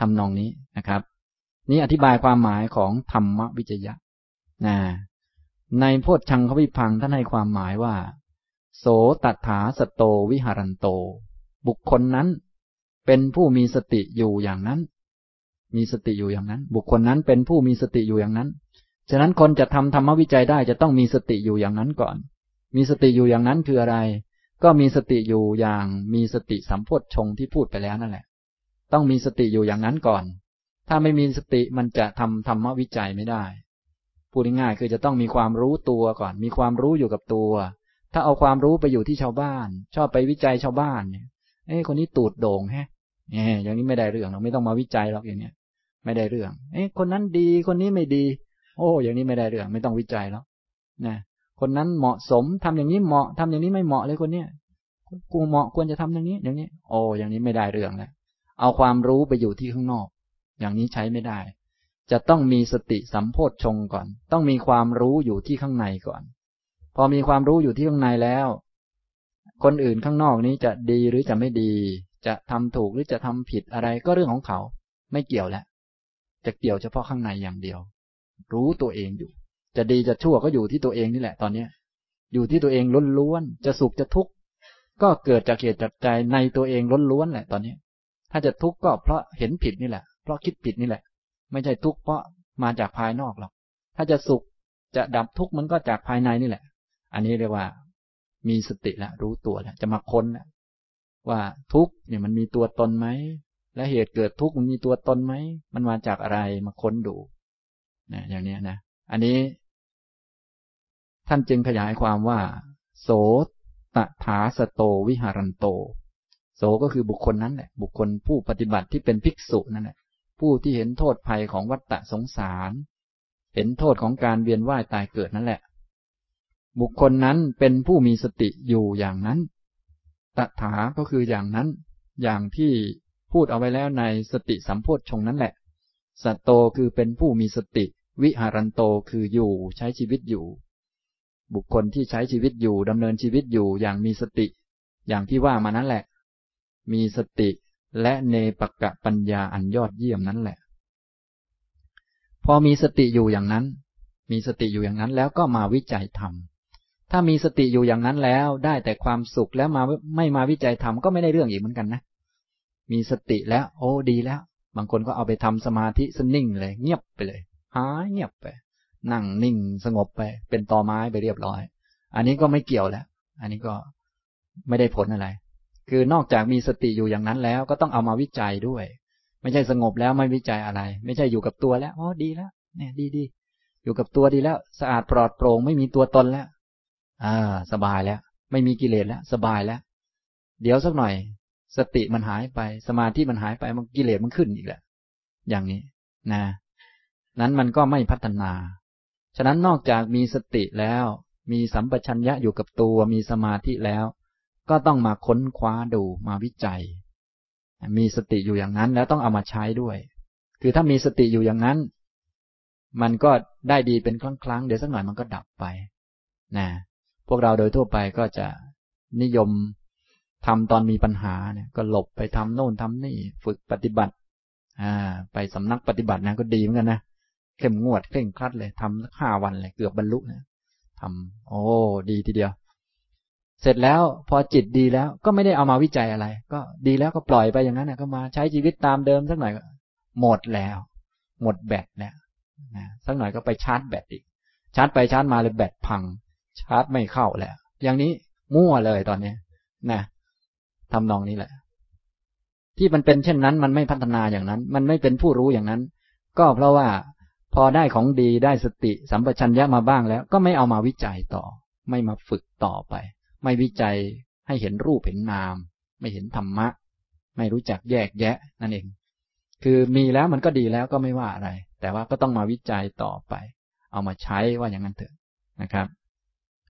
ทำนองนี้นะครับ นี่อธิบายความหมายของธรรมวิจยะนะในโพชฌังควิพังท่านให้ความหมายว่า โสตัถาสโตวิหารันโต บุคคลนั้น เป็นผู้มีสติอยู่อย่างนั้น มีสติอยู่อย่างนั้น บุคคลนั้นเป็นผู้มีสติอยู่อย่างนั้น ฉะนั้นคนจะทำธรรมวิจัยได้จะต้องมีสติอยู่อย่างนั้นก่อน มีสติอยู่อย่างนั้นคืออะไร ก็มีสติอยู่อย่างมีสติสัมโพธชงที่พูดไปแล้วนั่นแหละ ต้องมีสติอยู่อย่างนั้นก่อน ถ้าไม่มีสติมันจะทำธรรมวิจัยไม่ได้ พูดง่ายๆคือจะต้องมีความรู้ตัวก่อน มีความรู้อยู่กับตัว ถ้าเอาความรู้ไปอยู่ที่ชาวบ้าน ชอบไปวิจัยชาวบ้านเนี่ยเอ้คนนี้ตูดโด่งแฮะเนี่ยอย่างนี้ไม่ได้เรื่องเราไม่ต้องมาวิจัยหรอกอย่างเนี้ยไม่ได้เรื่อง เอ้คนนั้นดีคนนี้ไม่ดี โอ้ อย่างนี้ไม่ได้เรื่อง ไม่ต้องวิจัยแล้วนะ คนนั้นเหมาะสมทำอย่างนี้เหมาะทำอย่างนี้ไม่เหมาะเลยคนเนี้ยกูเหมาะควรจะทำอย่างนี้ อย่างนี้ โอ้อย่างนี้ไม่ได้เรื่องแล้วเอาความรู้ไปอยู่ที่ข้างนอก อย่างนี้ใช้ไม่ได้ จะต้องมีสติสัมโพธชงก่อน ต้องมีความรู้อยู่ที่ข้างในก่อน พอมีความรู้อยู่ที่ข้างในแล้ว คนอื่นข้างนอกนี้จะดีหรือจะไม่ดี จะทำถูกหรือจะทำผิดอะไรก็เรื่องของเขา ไม่เกี่ยวแล้วจะเกี่ยวเฉพาะข้างในอย่างเดียว รู้ตัวเองอยู่ จะดีจะชั่วก็อยู่ที่ตัวเองนี่แหละตอนเนี้ย อยู่ที่ตัวเองล้วนๆจะสุขจะทุกข์ก็เกิดจากเหตุจากใจในตัวเองล้วนๆแหละตอนนี้ ถ้าจะทุกข์ก็เพราะเห็นผิดนี่แหละ เพราะคิดผิดนี่แหละ ไม่ใช่ทุกข์เพราะมาจากภายนอกหรอก ถ้าจะสุขจะดับทุกข์มันก็จากภายในนี่แหละ อันนี้เรียกว่า มีสติแล้วรู้ตัวแล้วจะมาค้นแล้วว่าทุกข์เนี่ยมันมีตัวตนไหม และเหตุเกิดทุกข์มันมีตัวตนไหม มันมาจากอะไรมาค้นดูนะอย่างนี้นะ อันนี้ ท่านจึงขยายความว่า โสตถาสโตวิหารันโต โสก็คือบุคคลนั้นแหละบุคคลผู้ปฏิบัติที่เป็นภิกษุนั่นแหละผู้ที่เห็นโทษภัยของวัฏฏะสงสาร เห็นโทษของการเวียนว่ายตายเกิดนั่นแหละ บุคคลนั้นเป็นผู้มีสติอยู่อย่างนั้น ตถาก็คืออย่างนั้น อย่างที่พูดเอาไว้แล้วในสติสัมโพธชงนั้นแหละ สัตโตคือเป็นผู้มีสติ วิหารันโตคืออยู่ใช้ชีวิตอยู่ บุคคลที่ใช้ชีวิตอยู่ดำเนินชีวิตอยู่อย่างมีสติ อย่างที่ว่ามานั้นแหละ มีสติและเนปกะปัญญาอันยอดเยี่ยมนั้นแหละ พอมีสติอยู่อย่างนั้น มีสติอยู่อย่างนั้นแล้วก็มาวิจัยธรรม ถ้ามีสติอยู่อย่างนั้นแล้วได้แต่ความสุขแล้วมาไม่มาวิจัยธรรมก็ไม่ได้เรื่องอีกเหมือนกันนะ มีสติแล้ว โอ้ดีแล้ว บางคนก็เอาไปทำสมาธิสนิ่งเลย เงียบไปเลย หายเงียบไป นั่งนิ่งสงบไป เป็นตอไม้ไปเรียบร้อย อันนี้ก็ไม่เกี่ยวแล้ว อันนี้ก็ไม่ได้ผลอะไร คือนอกจากมีสติอยู่อย่างนั้นแล้วก็ต้องเอามาวิจัยด้วย ไม่ใช่สงบแล้วไม่วิจัยอะไร ไม่ใช่อยู่กับตัวแล้วอ๋อดีแล้ว เนี่ยดีดีอยู่กับตัวดีแล้ว สะอาดปลอดโปร่งไม่มีตัวตนแล้ว อ่า สบายแล้ว ไม่มีกิเลสแล้ว สบายแล้ว เดี๋ยวสักหน่อย สติมันหายไป สมาธิมันหายไปมันกิเลสมันขึ้นอีกแหละอย่างนี้ นะ นั้นมันก็ไม่พัฒนา ฉะนั้นนอกจากมีสติแล้ว มีสัมปชัญญะอยู่กับตัว มีสมาธิแล้ว ก็ต้องมาค้นคว้าดูมาวิจัย มีสติอยู่อย่างนั้นแล้วต้องเอามาใช้ด้วย คือถ้ามีสติอยู่อย่างนั้น มันก็ได้ดีเป็นครั้งครั้งเดี๋ยวสักหน่อยมันก็ดับไป นะ พวกเราโดยทั่วไปก็จะนิยมทำตอนมีปัญหาเนี่ยก็หลบไปทำโน่นทำนี่ ฝึกปฏิบัติ อ่า ไปสำนักปฏิบัตินะก็ดีเหมือนกันนะ เข้มงวดเคร่งครัดเลยทำห้าวันเลยเกือบบรรลุนะทำโอ้ดีทีเดียว เสร็จแล้วพอจิตดีแล้วก็ไม่ได้เอามาวิจัยอะไร ก็ดีแล้วก็ปล่อยไปอย่างนั้นนะก็มาใช้ชีวิตตามเดิมสักหน่อยหมดแล้ว หมดแบตแล้วนะสักหน่อยก็ไปชาร์จแบตอีก ชาร์จไปชาร์จมาเลยแบตพัง ชาร์จไม่เข้าแล้ว อย่างนี้มั่วเลยตอนนี้นะทำนองนี้แหละ ที่มันเป็นเช่นนั้น มันไม่พัฒนาอย่างนั้น มันไม่เป็นผู้รู้อย่างนั้น ก็เพราะว่า พอได้ของดีได้สติสัมปชัญญะมาบ้างแล้ว ก็ไม่เอามาวิจัยต่อ ไม่มาฝึกต่อไป ไม่วิจัยให้เห็นรูปเห็นนาม ไม่เห็นธรรมะ ไม่รู้จักแยกแยะ นั่นเอง คือมีแล้วมันก็ดีแล้วก็ไม่ว่าอะไร แต่ว่าก็ต้องมาวิจัยต่อไป เอามาใช้ว่าอย่างนั้นเถอะนะครับ